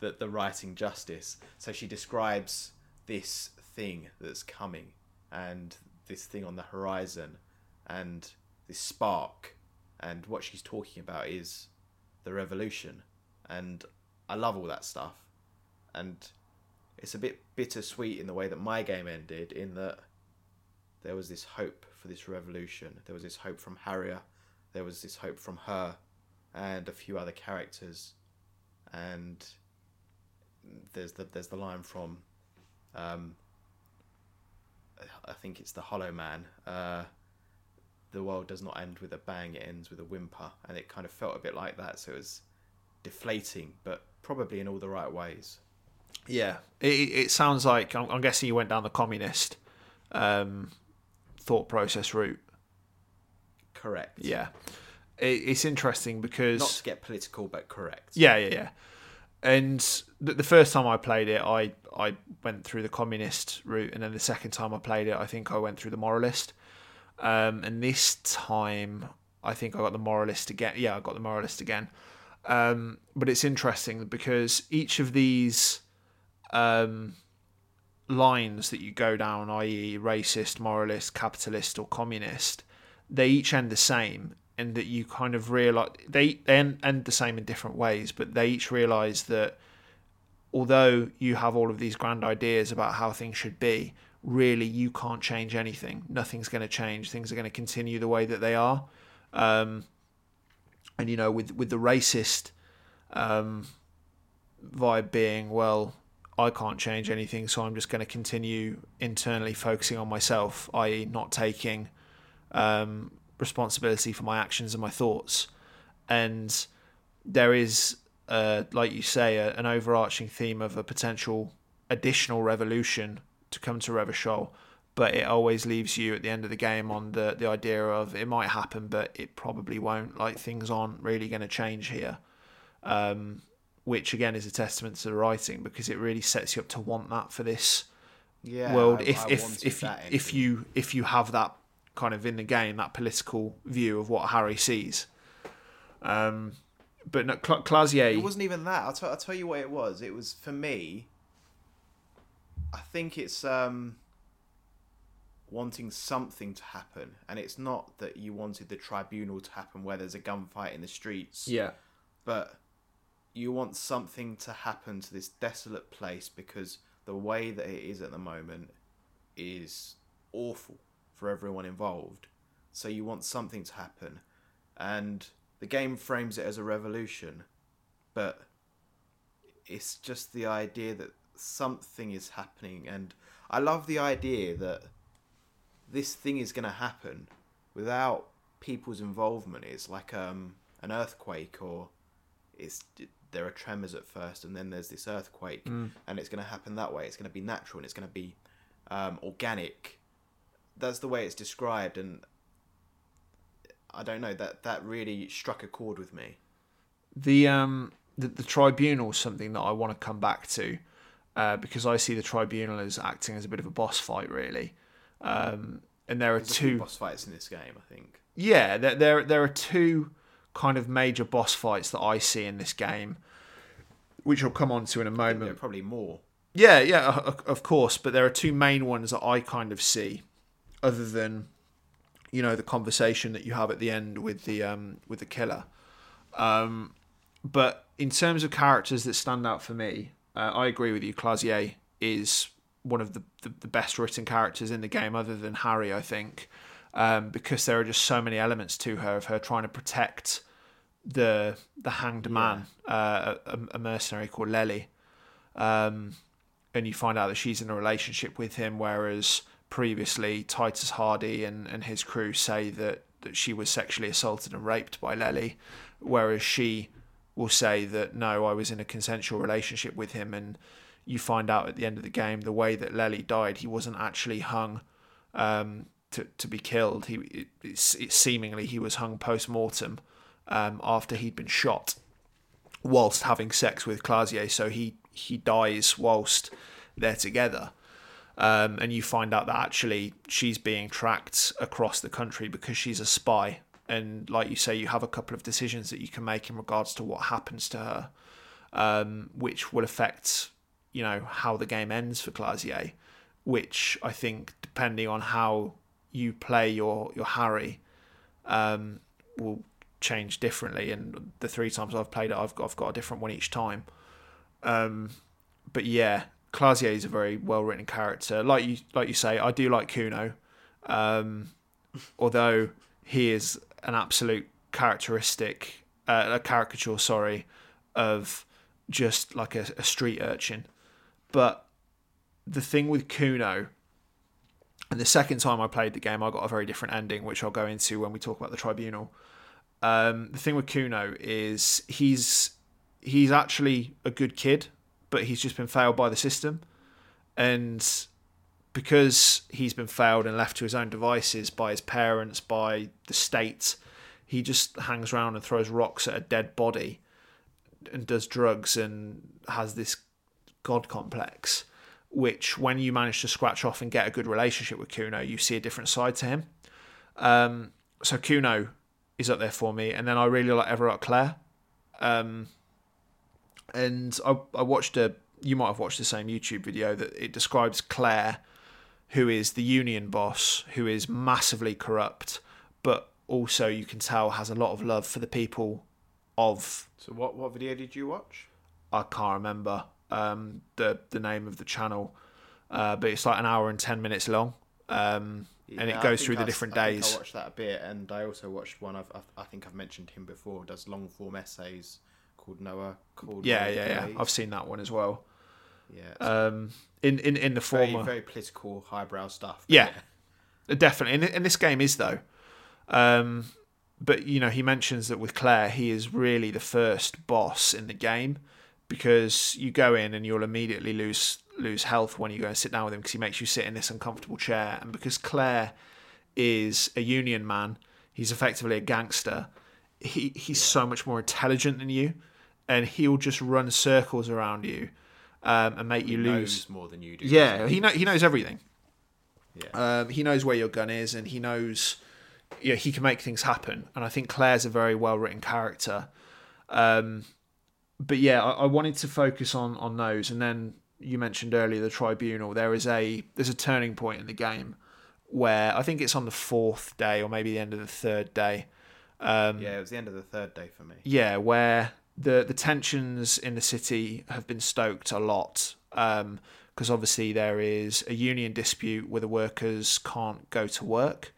the the writing justice. So she describes this thing that's coming and this thing on the horizon and this spark and what she's talking about is the revolution. And I love all that stuff. And it's a bit bittersweet in the way that my game ended in that there was this hope for this revolution. There was this hope from Harrier. There was this hope from her and a few other characters. And there's the there's the line from um, I think it's the Hollow Man. Uh, the world does not end with a bang; it ends with a whimper, and it kind of felt a bit like that. So it was deflating, but probably in all the right ways. Yeah, it, it sounds like I'm, I'm, guessing you went down the communist um, thought process route. Correct. Yeah, it, it's interesting because not to get political, but correct. Yeah, yeah, yeah. And the, first time I played it, I I went through the communist route, and then the second time I played it, I think I went through the moralist. Um, and this time, I think I got the moralist again. Yeah, I got the moralist again. Um, but it's interesting because each of these um, lines that you go down, i.e., racist, moralist, capitalist, or communist, they each end the same, and that you kind of realize they, end, end the same in different ways, but they each realize that although you have all of these grand ideas about how things should be, really you can't change anything. Nothing's going to change. Things are going to continue the way that they are. Um, and you know, with with the racist um, vibe being, well, I can't change anything, so I'm just going to continue internally focusing on myself, i.e., not taking um, responsibility for my actions and my thoughts. And there is, uh, like you say, a, an overarching theme of a potential additional revolution to come to Revachol, but it always leaves you at the end of the game on the, the idea of it might happen, but it probably won't. Like things aren't really going to change here. Um, which again is a testament to the writing because it really sets you up to want that for this yeah, world. I, if I if if you, if you if you have that kind of in the game that political view of what Harry sees. Um, but no, Cl- Klaasje. It wasn't even that. I'll, t- I'll tell you what it was. It was for me. I think it's um, wanting something to happen, and it's not that you wanted the tribunal to happen where there's a gunfight in the streets. Yeah. But you want something to happen to this desolate place because the way that it is at the moment is awful for everyone involved. So you want something to happen. And the game frames it as a revolution, but it's just the idea that something is happening. And I love the idea that this thing is going to happen without people's involvement. It's like um, an earthquake or it's there are tremors at first, and then there's this earthquake, mm. and it's going to happen that way. It's going to be natural, and it's going to be um, organic. That's the way it's described, and I don't know that that really struck a chord with me. The um the, the tribunal is something that I want to come back to, uh, because I see the tribunal as acting as a bit of a boss fight, really. Um, and there are There's two boss fights in this game, I think. Yeah, there there, there are two kind of major boss fights that I see in this game, which I'll come on to in a moment. There are probably more. Yeah, yeah, of course, but there are two main ones that I kind of see, other than, you know, the conversation that you have at the end with the um, with the killer. Um, but in terms of characters that stand out for me, uh, I agree with you. Klaasje is one of the, the, the best written characters in the game, other than Harry, I think um, because there are just so many elements to her of her trying to protect the the hanged man, uh, a, a, mercenary called Lely, um, and you find out that she's in a relationship with him, whereas previously Titus Hardie and, and his crew say that that she was sexually assaulted and raped by Lely, whereas she will say that no, I was in a consensual relationship with him, and you find out at the end of the game the way that Lely died, he wasn't actually hung. Um, to, to be killed. He it, it seemingly he was hung post mortem um, after he'd been shot whilst having sex with Klaasje. So he he dies whilst they're together. Um, and you find out that actually she's being tracked across the country because she's a spy. And like you say, you have a couple of decisions that you can make in regards to what happens to her, um, which will affect, you know, how the game ends for Klaasje. Which I think, depending on how you play your your Harry um, will change differently. And the three times I've played it, I've got I've got a different one each time. Um, but yeah, Klaasje is a very well written character. Like you like you say, I do like Cuno, um, although he is an absolute characteristic, uh, a caricature, sorry, of just like a, a street urchin. But the thing with Cuno, and the second time I played the game, I got a very different ending, which I'll go into when we talk about the tribunal. Um, the thing with Cuno is he's he's actually a good kid, but he's just been failed by the system, and because he's been failed and left to his own devices by his parents, by the state, he just hangs around and throws rocks at a dead body and does drugs and has this god complex which when you manage to scratch off and get a good relationship with Cuno, you see a different side to him. Um, so Cuno is up there for me, and then I really like Evrart Claire. Um, and I, I watched a, you might have watched the same YouTube video that it describes Claire, who is the union boss, who is massively corrupt, but also you can tell has a lot of love for the people of. So what what video did you watch? I can't remember um, the the name of the channel, uh, but it's like an hour and ten minutes long, um, and it goes through the different I days. I watched that a bit, and I also watched one. I've, I've, I think I've mentioned him before. Does long form essays called Noah. Called Yeah, Noah yeah, yeah. I've seen that one as well. yeah. Um, in in in the very, former, very political, highbrow stuff. Yeah. definitely, and, and this game is though. Um, but you know, he mentions that with Claire, he is really the first boss in the game because you go in and you'll immediately lose lose health when you go and sit down with him because he makes you sit in this uncomfortable chair, and because Claire is a union man, he's effectively a gangster. He he's so much more intelligent than you, and he'll just run circles around you um, and make you He lose. more than you do. Yeah, he know, he knows everything. Yeah. Um, he knows where your gun is, and he knows, you know, he can make things happen. And I think Claire's a very well written character. Um, but yeah, I, I wanted to focus on on those, and then you mentioned earlier the tribunal. There is a there's a turning point in the game where I think it's on the fourth day or maybe the end of the third day. Um, yeah, it was the end of the third day for me. yeah, where the the tensions in the city have been stoked a lot because obviously there is a union dispute where the workers can't go to work.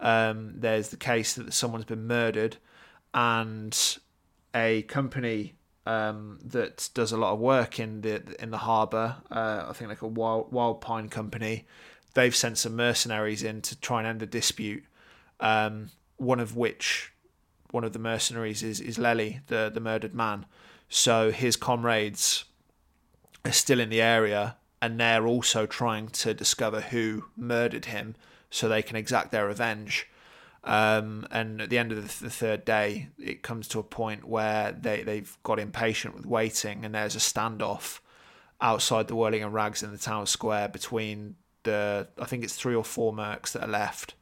Um, there's the case that someone's been murdered, and a company um, that does a lot of work in the in the harbour. Uh, I think like a Wild, Wild Pine Company. They've sent some mercenaries in to try and end the dispute. Um, one of which one of the mercenaries is is Lely, the the murdered man. So his comrades are still in the area, and they're also trying to discover who murdered him, so they can exact their revenge. Um, and at the end of the, the third day, it comes to a point where they they've got impatient with waiting, and there's a standoff outside the Whirling and Rags in the town square between the I think it's three or four mercs that are left,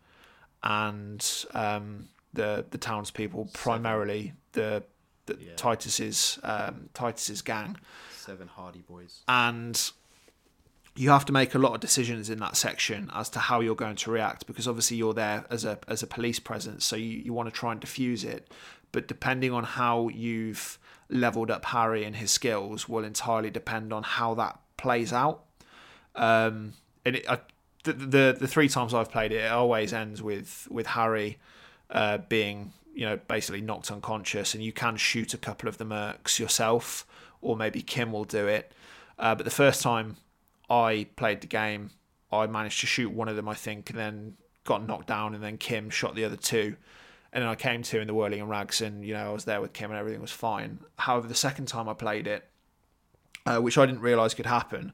and um, the the townspeople, primarily the, the Yeah. Titus's um, Titus's gang, Seven Hardy Boys. and you have to make a lot of decisions in that section as to how you're going to react because obviously you're there as a as a police presence, so you, you want to try and diffuse it. But depending on how you've leveled up Harry and his skills will entirely depend on how that plays out. Um, and it, I, the, the the three times I've played it, it always ends with with Harry uh, being you know basically knocked unconscious, and you can shoot a couple of the mercs yourself, or maybe Kim will do it. Uh, but the first time I played the game, I managed to shoot one of them, I think, and then got knocked down, and then Kim shot the other two. And then I came to in the whirling and rags, and you know I was there with Kim, and everything was fine. However, the second time I played it, uh, which I didn't realise could happen,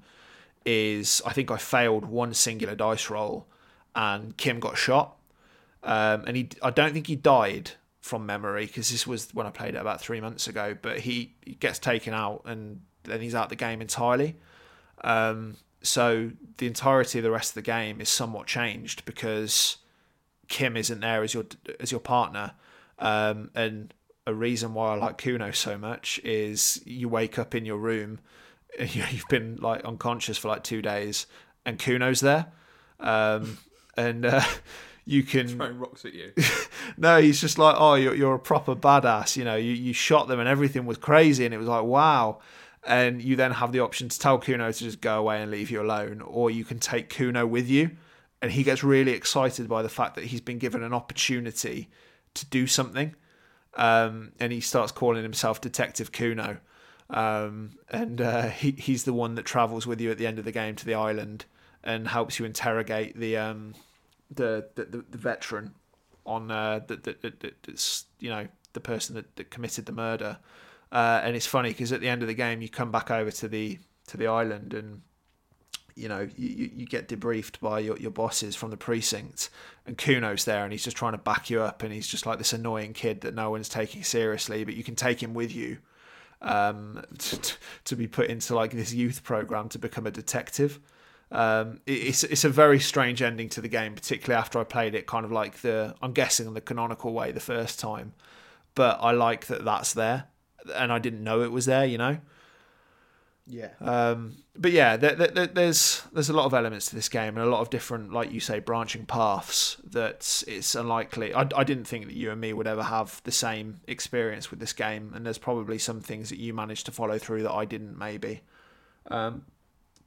is I think I failed one singular dice roll, and Kim got shot, um, and he I don't think he died from memory because this was when I played it about three months ago. But he, he gets taken out, and then he's out the game entirely. Um, so the entirety of the rest of the game is somewhat changed because Kim isn't there as your as your partner, um, and a reason why I like Cuno so much is you wake up in your room, (laughs) you- you've been like unconscious for like two days, and Cuno's there, um, and uh, (laughs) you can Throwing rocks at you. (laughs) no, he's just like, oh, you're, you're a proper badass. You know, you, you shot them and everything was crazy, and it was like, wow. And you then have the option to tell Cuno to just go away and leave you alone, or you can take Cuno with you. And he gets really excited by the fact that he's been given an opportunity to do something. Um, and he starts calling himself Detective Cuno. Um, and uh, (laughs) he, he's the one that travels with you at the end of the game to the island and helps you interrogate the um, the, the, the, the veteran on uh, that that- that- that's you know the person that, that committed the murder. Uh, and it's funny because at the end of the game, you come back over to the to the island and you know, you, you get debriefed by your, your bosses from the precinct, and Cuno's there, and he's just trying to back you up, and he's just like this annoying kid that no one's taking seriously, but you can take him with you um, (laughs) to, to be put into like this youth program to become a detective. Um, it's it's a very strange ending to the game, particularly after I played it kind of like the I'm guessing the canonical way the first time, but I like that that's there, and I didn't know it was there, you know. Yeah. Um, but yeah, there, there, there's there's a lot of elements to this game and a lot of different, like you say, branching paths that it's unlikely. I, I didn't think that you and me would ever have the same experience with this game, and there's probably some things that you managed to follow through that I didn't, maybe. Um,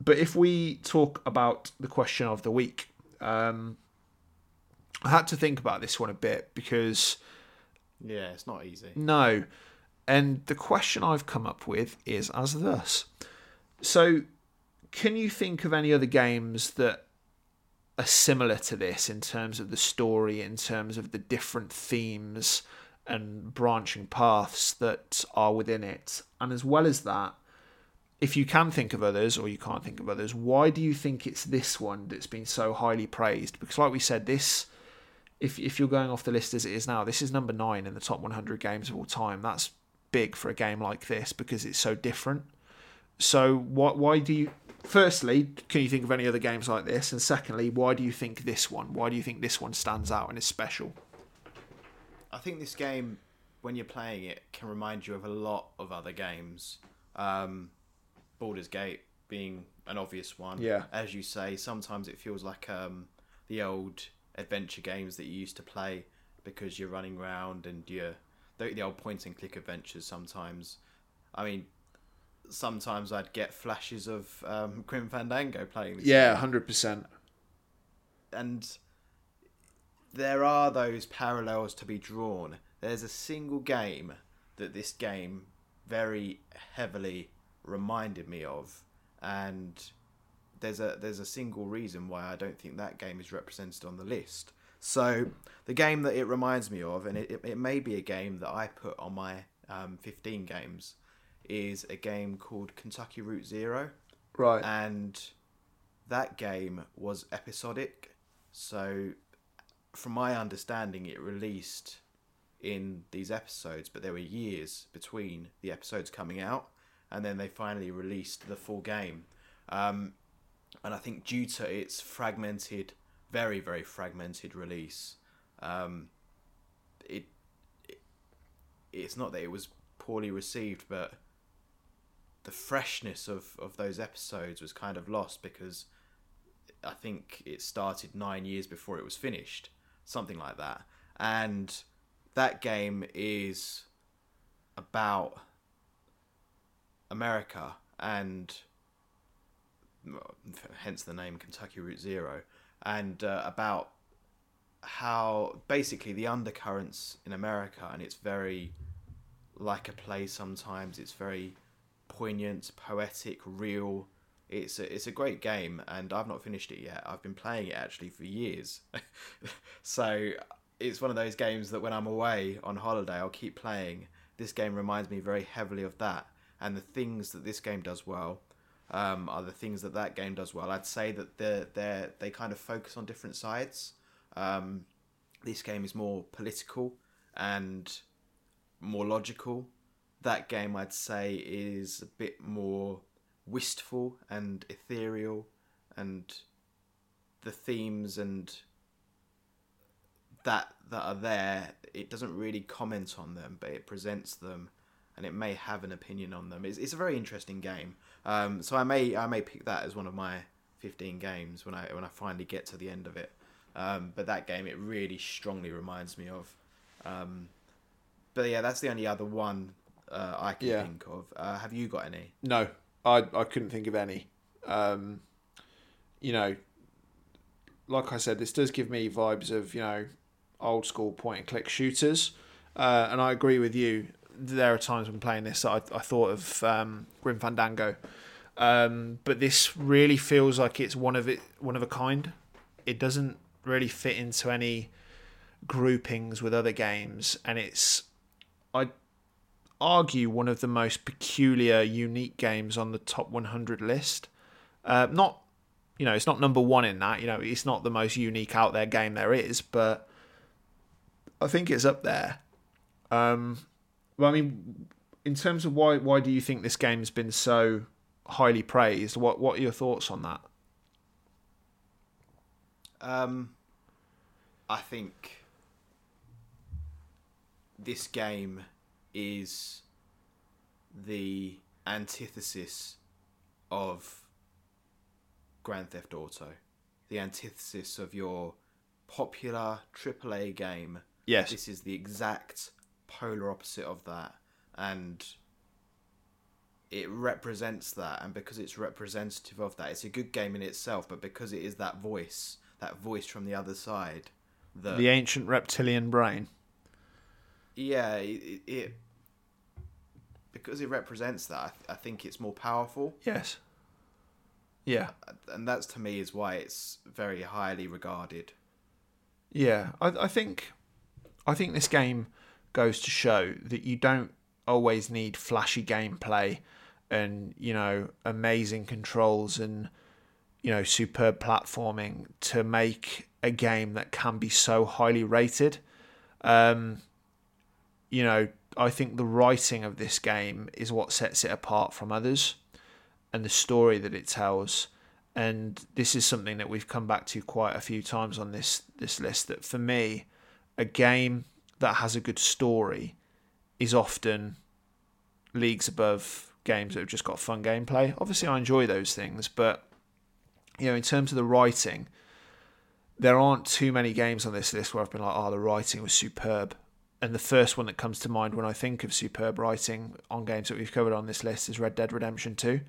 but if we talk about the question of the week, um, I had to think about this one a bit because yeah, it's not easy. No. And the question I've come up with is as thus. So, can you think of any other games that are similar to this in terms of the story, in terms of the different themes and branching paths that are within it? And as well as that, if you can think of others or you can't think of others, why do you think it's this one that's been so highly praised? Because, like we said, this, if if you're going off the list as it is now, this is number nine in the top 100 games of all time. That's big for a game like this because it's so different. So, why why do you? Firstly, can you think of any other games like this? And secondly, why do you think this one? Why do you think this one stands out and is special? I think this game, when you're playing it, can remind you of a lot of other games. Um, Baldur's Gate being an obvious one. Yeah. As you say, sometimes it feels like um, the old adventure games that you used to play because you're running around and you're the, the old point and click adventures. Sometimes, I mean, sometimes I'd get flashes of um, (laughs) Grim Fandango playing. This Yeah, hundred percent. and there are those parallels to be drawn. There's a single game that this game very heavily reminded me of, and there's a there's a single reason why I don't think that game is represented on the list. So the game that it reminds me of, and it, it, it may be a game that I put on my um, 15 games, is a game called Kentucky Route Zero Right. and that game was episodic. So, from my understanding, it released in these episodes, but there were years between the episodes coming out, and then they finally released the full game. Um, and I think due to its fragmented, very very fragmented release, um, it, it it's not that it was poorly received, but the freshness of, of those episodes was kind of lost because I think it started nine years before it was finished, something like that. And that game is about America and hence the name Kentucky Route Zero, and uh, about how basically the undercurrents in America, and it's very like a play sometimes. It's very poignant, poetic, real. It's a, it's a great game, and I've not finished it yet. I've been playing it actually for years, (laughs) so it's one of those games that when I'm away on holiday, I'll keep playing. This game reminds me very heavily of that, and the things that this game does well um, are the things that that game does well. I'd say that they they they kind of focus on different sides. Um, this game is more political and more logical. That game, I'd say, is a bit more wistful and ethereal, and the themes and that that are there, it doesn't really comment on them, but it presents them, and it may have an opinion on them. It's, it's a very interesting game. Um, so I may I may pick that as one of my fifteen games when I when I finally get to the end of it. Um, but that game, it really strongly reminds me of. Um, but yeah, that's the only other one uh, I can Yeah. think of. Uh, have you got any? No, I I couldn't think of any. Um, you know, like I said, this does give me vibes of you know old school point and click shooters, uh, and I agree with you. There are times when playing this I, I thought of um, Grim Fandango, um, but this really feels like it's one of it one of a kind. It doesn't really fit into any groupings with other games, and it's I argue one of the most peculiar, unique games on the top 100 list. Uh, not, you know, it's not number one in that. You know, it's not the most unique out there game there is, but I think it's up there. Um, well, I mean, in terms of why why do you think this game's been so highly praised? What what are your thoughts on that? Um, I think this game is the antithesis of Grand Theft Auto, the antithesis of your popular AAA game. Yes. This is the exact polar opposite of that, and it represents that. And because it's representative of that, it's a good game in itself. But because it is that voice, that voice from the other side, that The ancient reptilian brain. yeah, it, it because it represents that. I, th- I think it's more powerful, Yes. Yeah. and that's to me is why it's very highly regarded. Yeah, I, I think I think this game goes to show that you don't always need flashy gameplay and you know amazing controls and you know superb platforming to make a game that can be so highly rated. Um, you know, I think the writing of this game is what sets it apart from others, and the story that it tells. And this is something that we've come back to quite a few times on this this list. That for me, a game that has a good story is often leagues above games that have just got fun gameplay. Obviously, I enjoy those things, but you know, in terms of the writing, there aren't too many games on this list where I've been like, "Oh, the writing was superb." And the first one that comes to mind when I think of superb writing on games that we've covered on this list is Red Dead Redemption Two,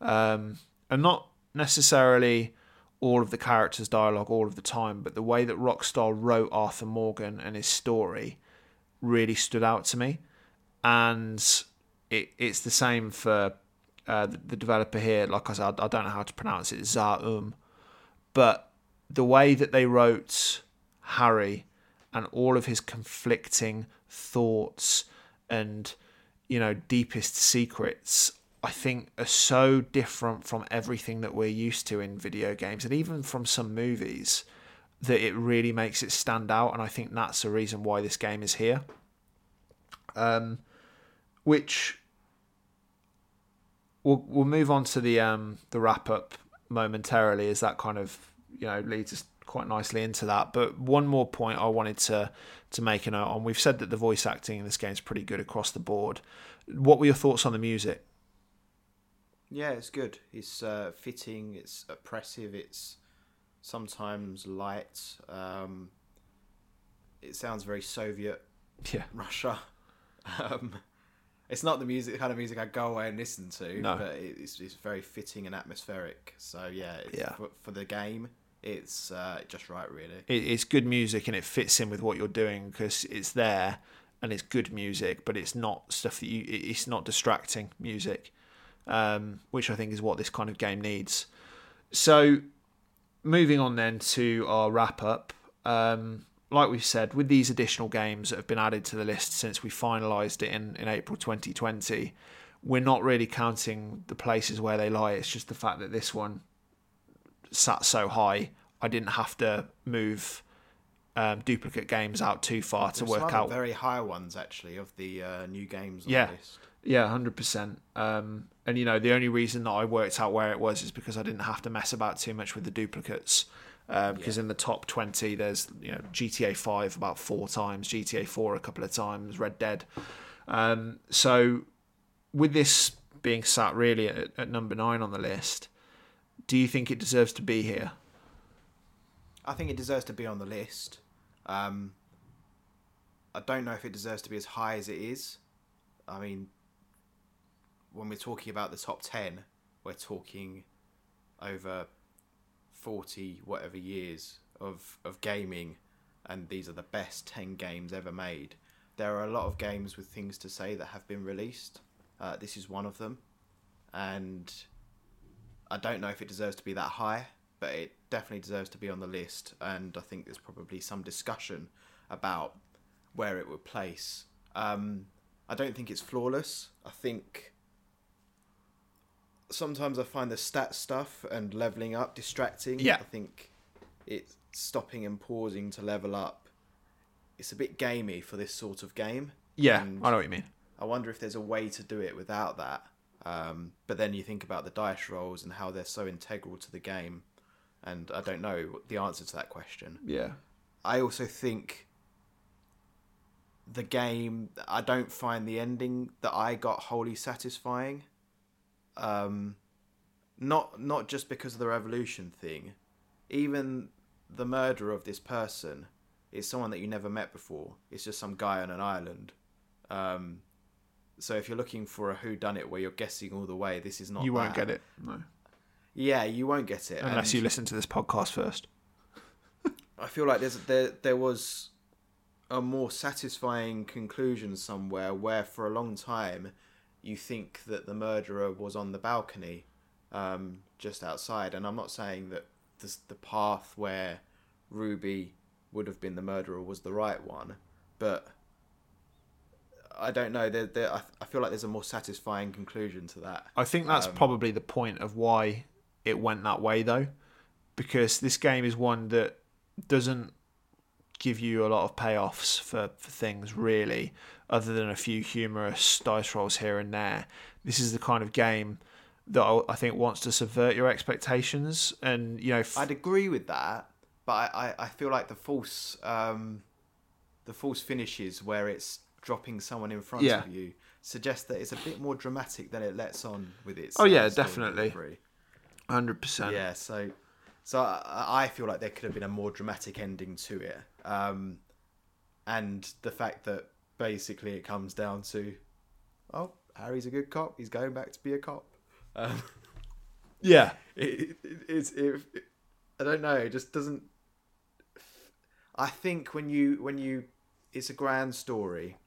um, and not necessarily all of the characters' dialogue all of the time, but the way that Rockstar wrote Arthur Morgan and his story really stood out to me, and it, it's the same for uh, the, the developer here. Like I said, I, I don't know how to pronounce it, Zaum, but the way that they wrote Harry and all of his conflicting thoughts and you know deepest secrets I think are so different from everything that we're used to in video games and even from some movies that it really makes it stand out and I think that's the reason why this game is here. Um which we'll we'll move on to the um the wrap up momentarily as that kind of you know leads us quite nicely into that. But one more point I wanted to to make a note on. We've said that the voice acting in this game is pretty good across the board. What were your thoughts on the music Yeah, it's good. It's uh, fitting. It's oppressive. It's sometimes light. Um, it sounds very Soviet (laughs) yeah Russia. Um, it's not the music the kind of music I go away and listen to, No. but it's, it's very fitting and atmospheric. So yeah, it's, Yeah. For, for the game, it's uh, just right, really. it, it's good music and it fits in with what you're doing because it's there and it's good music, but it's not stuff that you. It's not distracting music, um, which I think is what this kind of game needs. So, moving on then to our wrap up. Um, like we've said, with these additional games that have been added to the list since we finalised it in, in April 2020, we're not really counting the places where they lie. It's just the fact that this one sat so high, I didn't have to move um, duplicate games out too far to There's work out. very high ones actually of the uh, new games on Yeah. the list. Yeah, hundred percent. Um, and you know, the only reason that I worked out where it was is because I didn't have to mess about too much with the duplicates. Because in the top twenty, there's you know GTA Five about four times, GTA Four a couple of times, Red Dead. Um, so, with this being sat really at, at number nine on the list, do you think it deserves to be here? I think it deserves to be on the list. Um, I don't know if it deserves to be as high as it is. I mean, when we're talking about the top 10, we're talking over 40 whatever years of, of gaming, and these are the best 10 games ever made. There are a lot of games with things to say that have been released. Uh, this is one of them. And I don't know if it deserves to be that high, but it definitely deserves to be on the list. And I think there's probably some discussion about where it would place. Um, I don't think it's flawless. I think sometimes I find the stat stuff and leveling up distracting. Yeah. I think it's stopping and pausing to level up. It's a bit gamey for this sort of game. Yeah, And I know what you mean. I wonder if there's a way to do it without that. Um, but then you think about the dice rolls and how they're so integral to the game, and I don't know the answer to that question. Yeah. I also think the game. I don't find the ending that I got wholly satisfying. Um, not not just because of the revolution thing, even the murder of this person is someone that you never met before. It's just some guy on an island. Um, so if you're looking for a who done it where you're guessing all the way, this is not. you won't that. get it. No. Yeah, you won't get it Unless and- you listen to this podcast first. (laughs) I feel like there's there there was a more satisfying conclusion somewhere where for a long time you think that the murderer was on the balcony um, just outside. And I'm not saying that this, the path where Ruby would have been the murderer was the right one but I don't know. There, there, I, I feel like there's a more satisfying conclusion to that. I think that's Um, probably the point of why it went that way, though, because this game is one that doesn't give you a lot of payoffs for, for things, really, other than a few humorous dice rolls here and there. This is the kind of game that I I think wants to subvert your expectations, and you know, f- I'd agree with that, but I, I, feel like the false um, the false finishes where it's dropping someone in front Yeah. of you suggest that it's a bit more dramatic than it lets on with its. Oh, yeah, uh, definitely. hundred percent. Yeah, so so I, I feel like there could have been a more dramatic ending to it, um, and the fact that basically it comes down to, oh, Harry's a good cop. He's going back to be a cop. Um, (laughs) yeah, it, it, it's it, I don't know. It just doesn't. I think when you when you, it's a grand story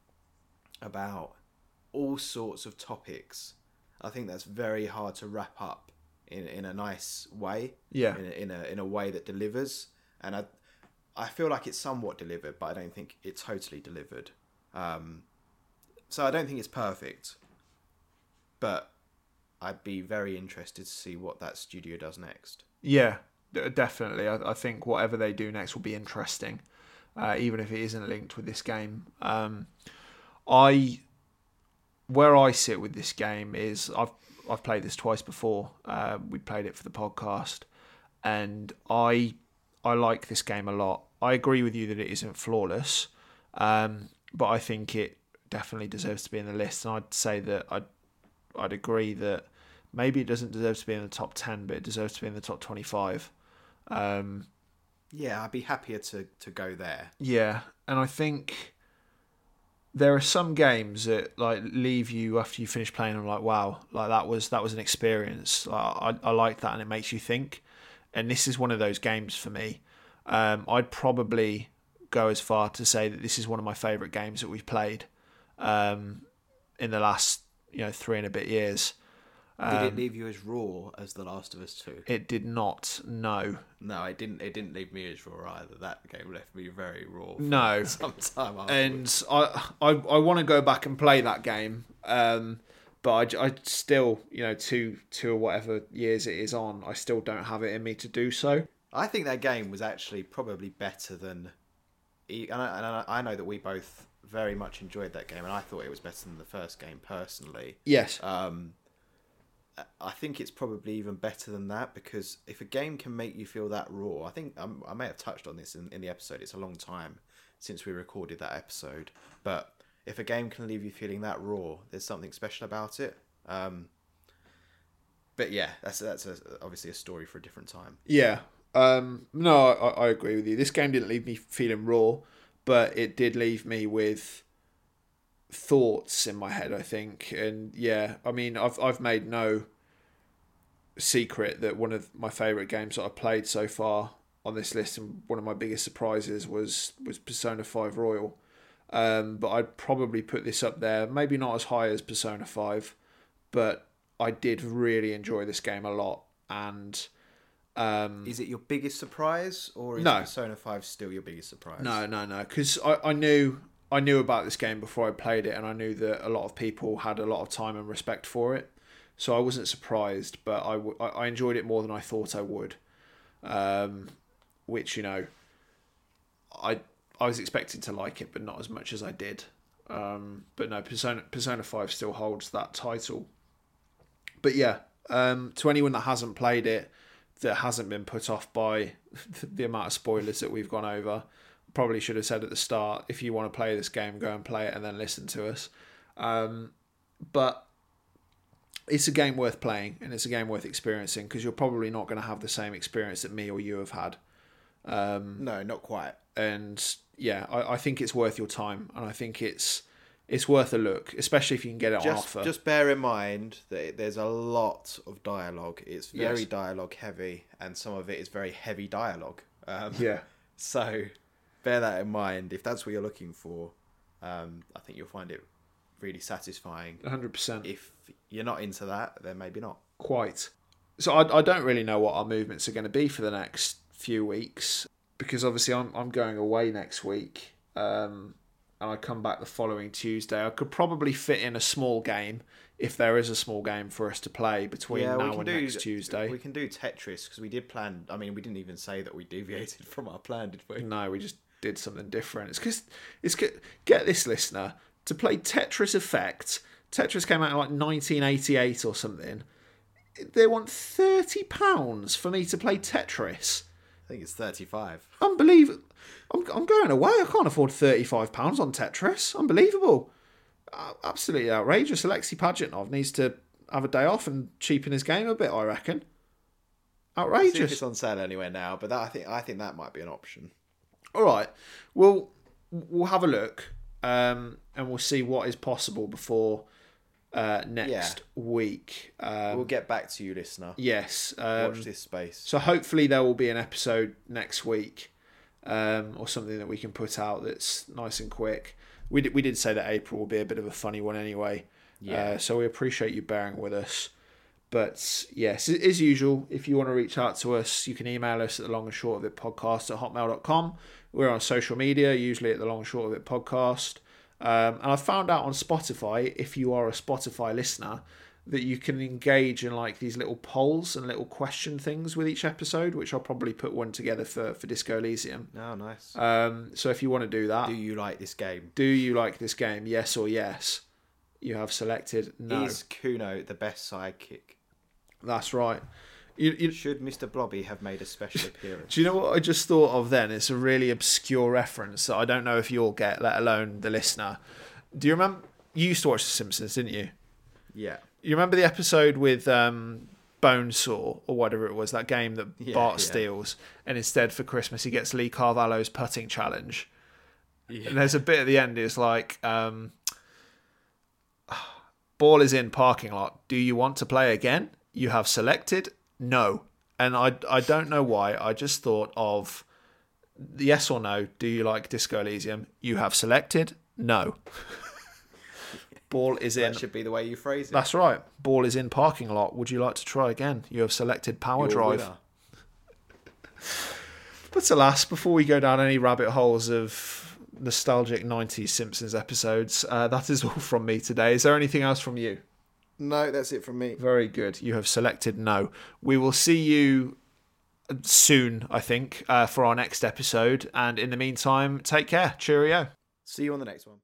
about all sorts of topics. I think that's very hard to wrap up in in a nice way. Yeah. In a, in a in a way that delivers, and I I feel like it's somewhat delivered, but I don't think it's totally delivered. Um, so I don't think it's perfect, but I'd be very interested to see what that studio does next. Yeah, definitely. I, I think whatever they do next will be interesting, uh, even if it isn't linked with this game. Um, I, where I sit with this game is I've I've played this twice before. Uh, we played it for the podcast, and I I like this game a lot. I agree with you that it isn't flawless, um, but I think it definitely deserves to be in the list. And I'd say that I'd I'd agree that maybe it doesn't deserve to be in the top 10 but it deserves to be in the top 25 um, Yeah, I'd be happier to to go there. yeah and i think there are some games that like leave you after you finish playing them like wow like that was that was an experience i, I, I like that and it makes you think and this is one of those games for me um, i'd probably go as far to say that this is one of my favorite games that we've played um, in the last you know three and a bit years Did Um, it leave you as raw as The Last of Us Two? It did not. No. No, it didn't. It didn't leave me as raw either. That game left me very raw. No. (laughs) some time afterwards. And I I, I want to go back and play that game. Um, but I, I still, you know, two two or whatever years it is on, I still don't have it in me to do so. I think that game was actually probably better than. And I, and I- I know that we both very much enjoyed that game, and I thought it was better than the first game personally. Yes. Um, I think it's probably even better than that because if a game can make you feel that raw, I think um, I may have touched on this in, in the episode. It's a long time since we recorded that episode, but if a game can leave you feeling that raw, there's something special about it. Um, but yeah, that's that's a, obviously a story for a different time. Yeah. Um, no, I, I agree with you. This game didn't leave me feeling raw, but it did leave me with thoughts in my head. I think, and yeah, I mean, I've I've made no secret that one of my favorite games that I've played so far on this list, and one of my biggest surprises was was Persona Five Royal. Um, but I'd probably put this up there, maybe not as high as Persona Five, but I did really enjoy this game a lot, and. Um, Is it your biggest surprise, or is No. Persona Five still your biggest surprise? No, no, no. Because I, I knew I knew about this game before I played it, and I knew that a lot of people had a lot of time and respect for it. So I wasn't surprised, but I, w- I enjoyed it more than I thought I would. Um, which you know, I I was expecting to like it, but not as much as I did. Um, but no, Persona Persona Five still holds that title. But yeah, um, to anyone that hasn't played it, that hasn't been put off by (laughs) the amount of spoilers that we've gone over, probably should have said at the start if you want to play this game, go and play it and then listen to us. Um, but it's a game worth playing and it's a game worth experiencing because you're probably not going to have the same experience that me or you have had. Um, No, not quite. And yeah, I, I think it's worth your time, and I think it's it's worth a look, especially if you can get it on Just, offer. just bear in mind that there's a lot of dialogue. It's very Yes. dialogue heavy, and some of it is very heavy dialogue. Um, yeah, (laughs) So bear that in mind. If that's what you're looking for, um, I think you'll find it really satisfying. hundred percent, If you're not into that, then maybe not. quite. So I, I don't really know what our movements are going to be for the next few weeks because obviously I'm I'm going away next week, um, and I come back the following Tuesday. I could probably fit in a small game if there is a small game for us to play between now and next Tuesday. We can do Tetris because we did plan. I mean, we didn't even say that we deviated (laughs) from our plan, did we? No, we just did something different. It's because it's get, get this listener to play Tetris Effect. Tetris came out in like 1988 or something. They want thirty pounds for me to play Tetris. I think it's 35. Unbelievable. I'm, I'm going away. I can't afford thirty-five pounds on Tetris. Unbelievable. Uh, absolutely outrageous. Alexei Pajitnov needs to have a day off and cheapen his game a bit. I reckon. See if Outrageous. it's on sale anywhere now, but that, I think I think that might be an option. All right. Well, we'll have a look, um, and we'll see what is possible before uh, next week. Um, We'll get back to you, listener. yes. Um, Watch this space. so hopefully there will be an episode next week, um, or something that we can put out that's nice and quick. We did, we did say that April will be a bit of a funny one anyway. Yeah. Uh, so we appreciate you bearing with us. But yes, as usual, if you want to reach out to us, you can email us at the long and short of it podcast at hotmail.com. We're on social media, usually at the long and short of it podcast. Um, and I found out on Spotify, if you are a Spotify listener, that you can engage in like these little polls and little question things with each episode, which I'll probably put one together for, for Disco Elysium. Oh, nice. Um, so if you want to do that, Do you like this game? do you like this game? Yes or yes? You have selected no. Is Cuno the best sidekick? That's right. You, you, Should Mr. Blobby have made a special (laughs) appearance? do you know what I just thought of then? It's a really obscure reference that I don't know if you'll get, let alone the listener. Do you remember? You used to watch The Simpsons, didn't you? yeah. You remember the episode with um, Bonesaw or whatever it was, that game that Yeah, Bart yeah. steals, and instead for Christmas he gets Lee Carvalho's putting challenge. Yeah. And there's a bit at the end. It's like, um, (sighs) ball is in parking lot. Do you want to play again? You have selected no, and I I don't know why. I just thought of yes or no. Do you like Disco Elysium? You have selected no. (laughs) ball is in. That should be the way you phrase it. That's right. Ball is in parking lot. Would you like to try again? You have selected power Your drive. winner. (laughs) But alas, before we go down any rabbit holes of nostalgic 90s Simpsons episodes, uh, that is all from me today. Is there anything else from you? No, that's it from me. Very good. You have selected no. We will see you soon, I think, uh, for our next episode. And in the meantime, take care. Cheerio. See you on the next one.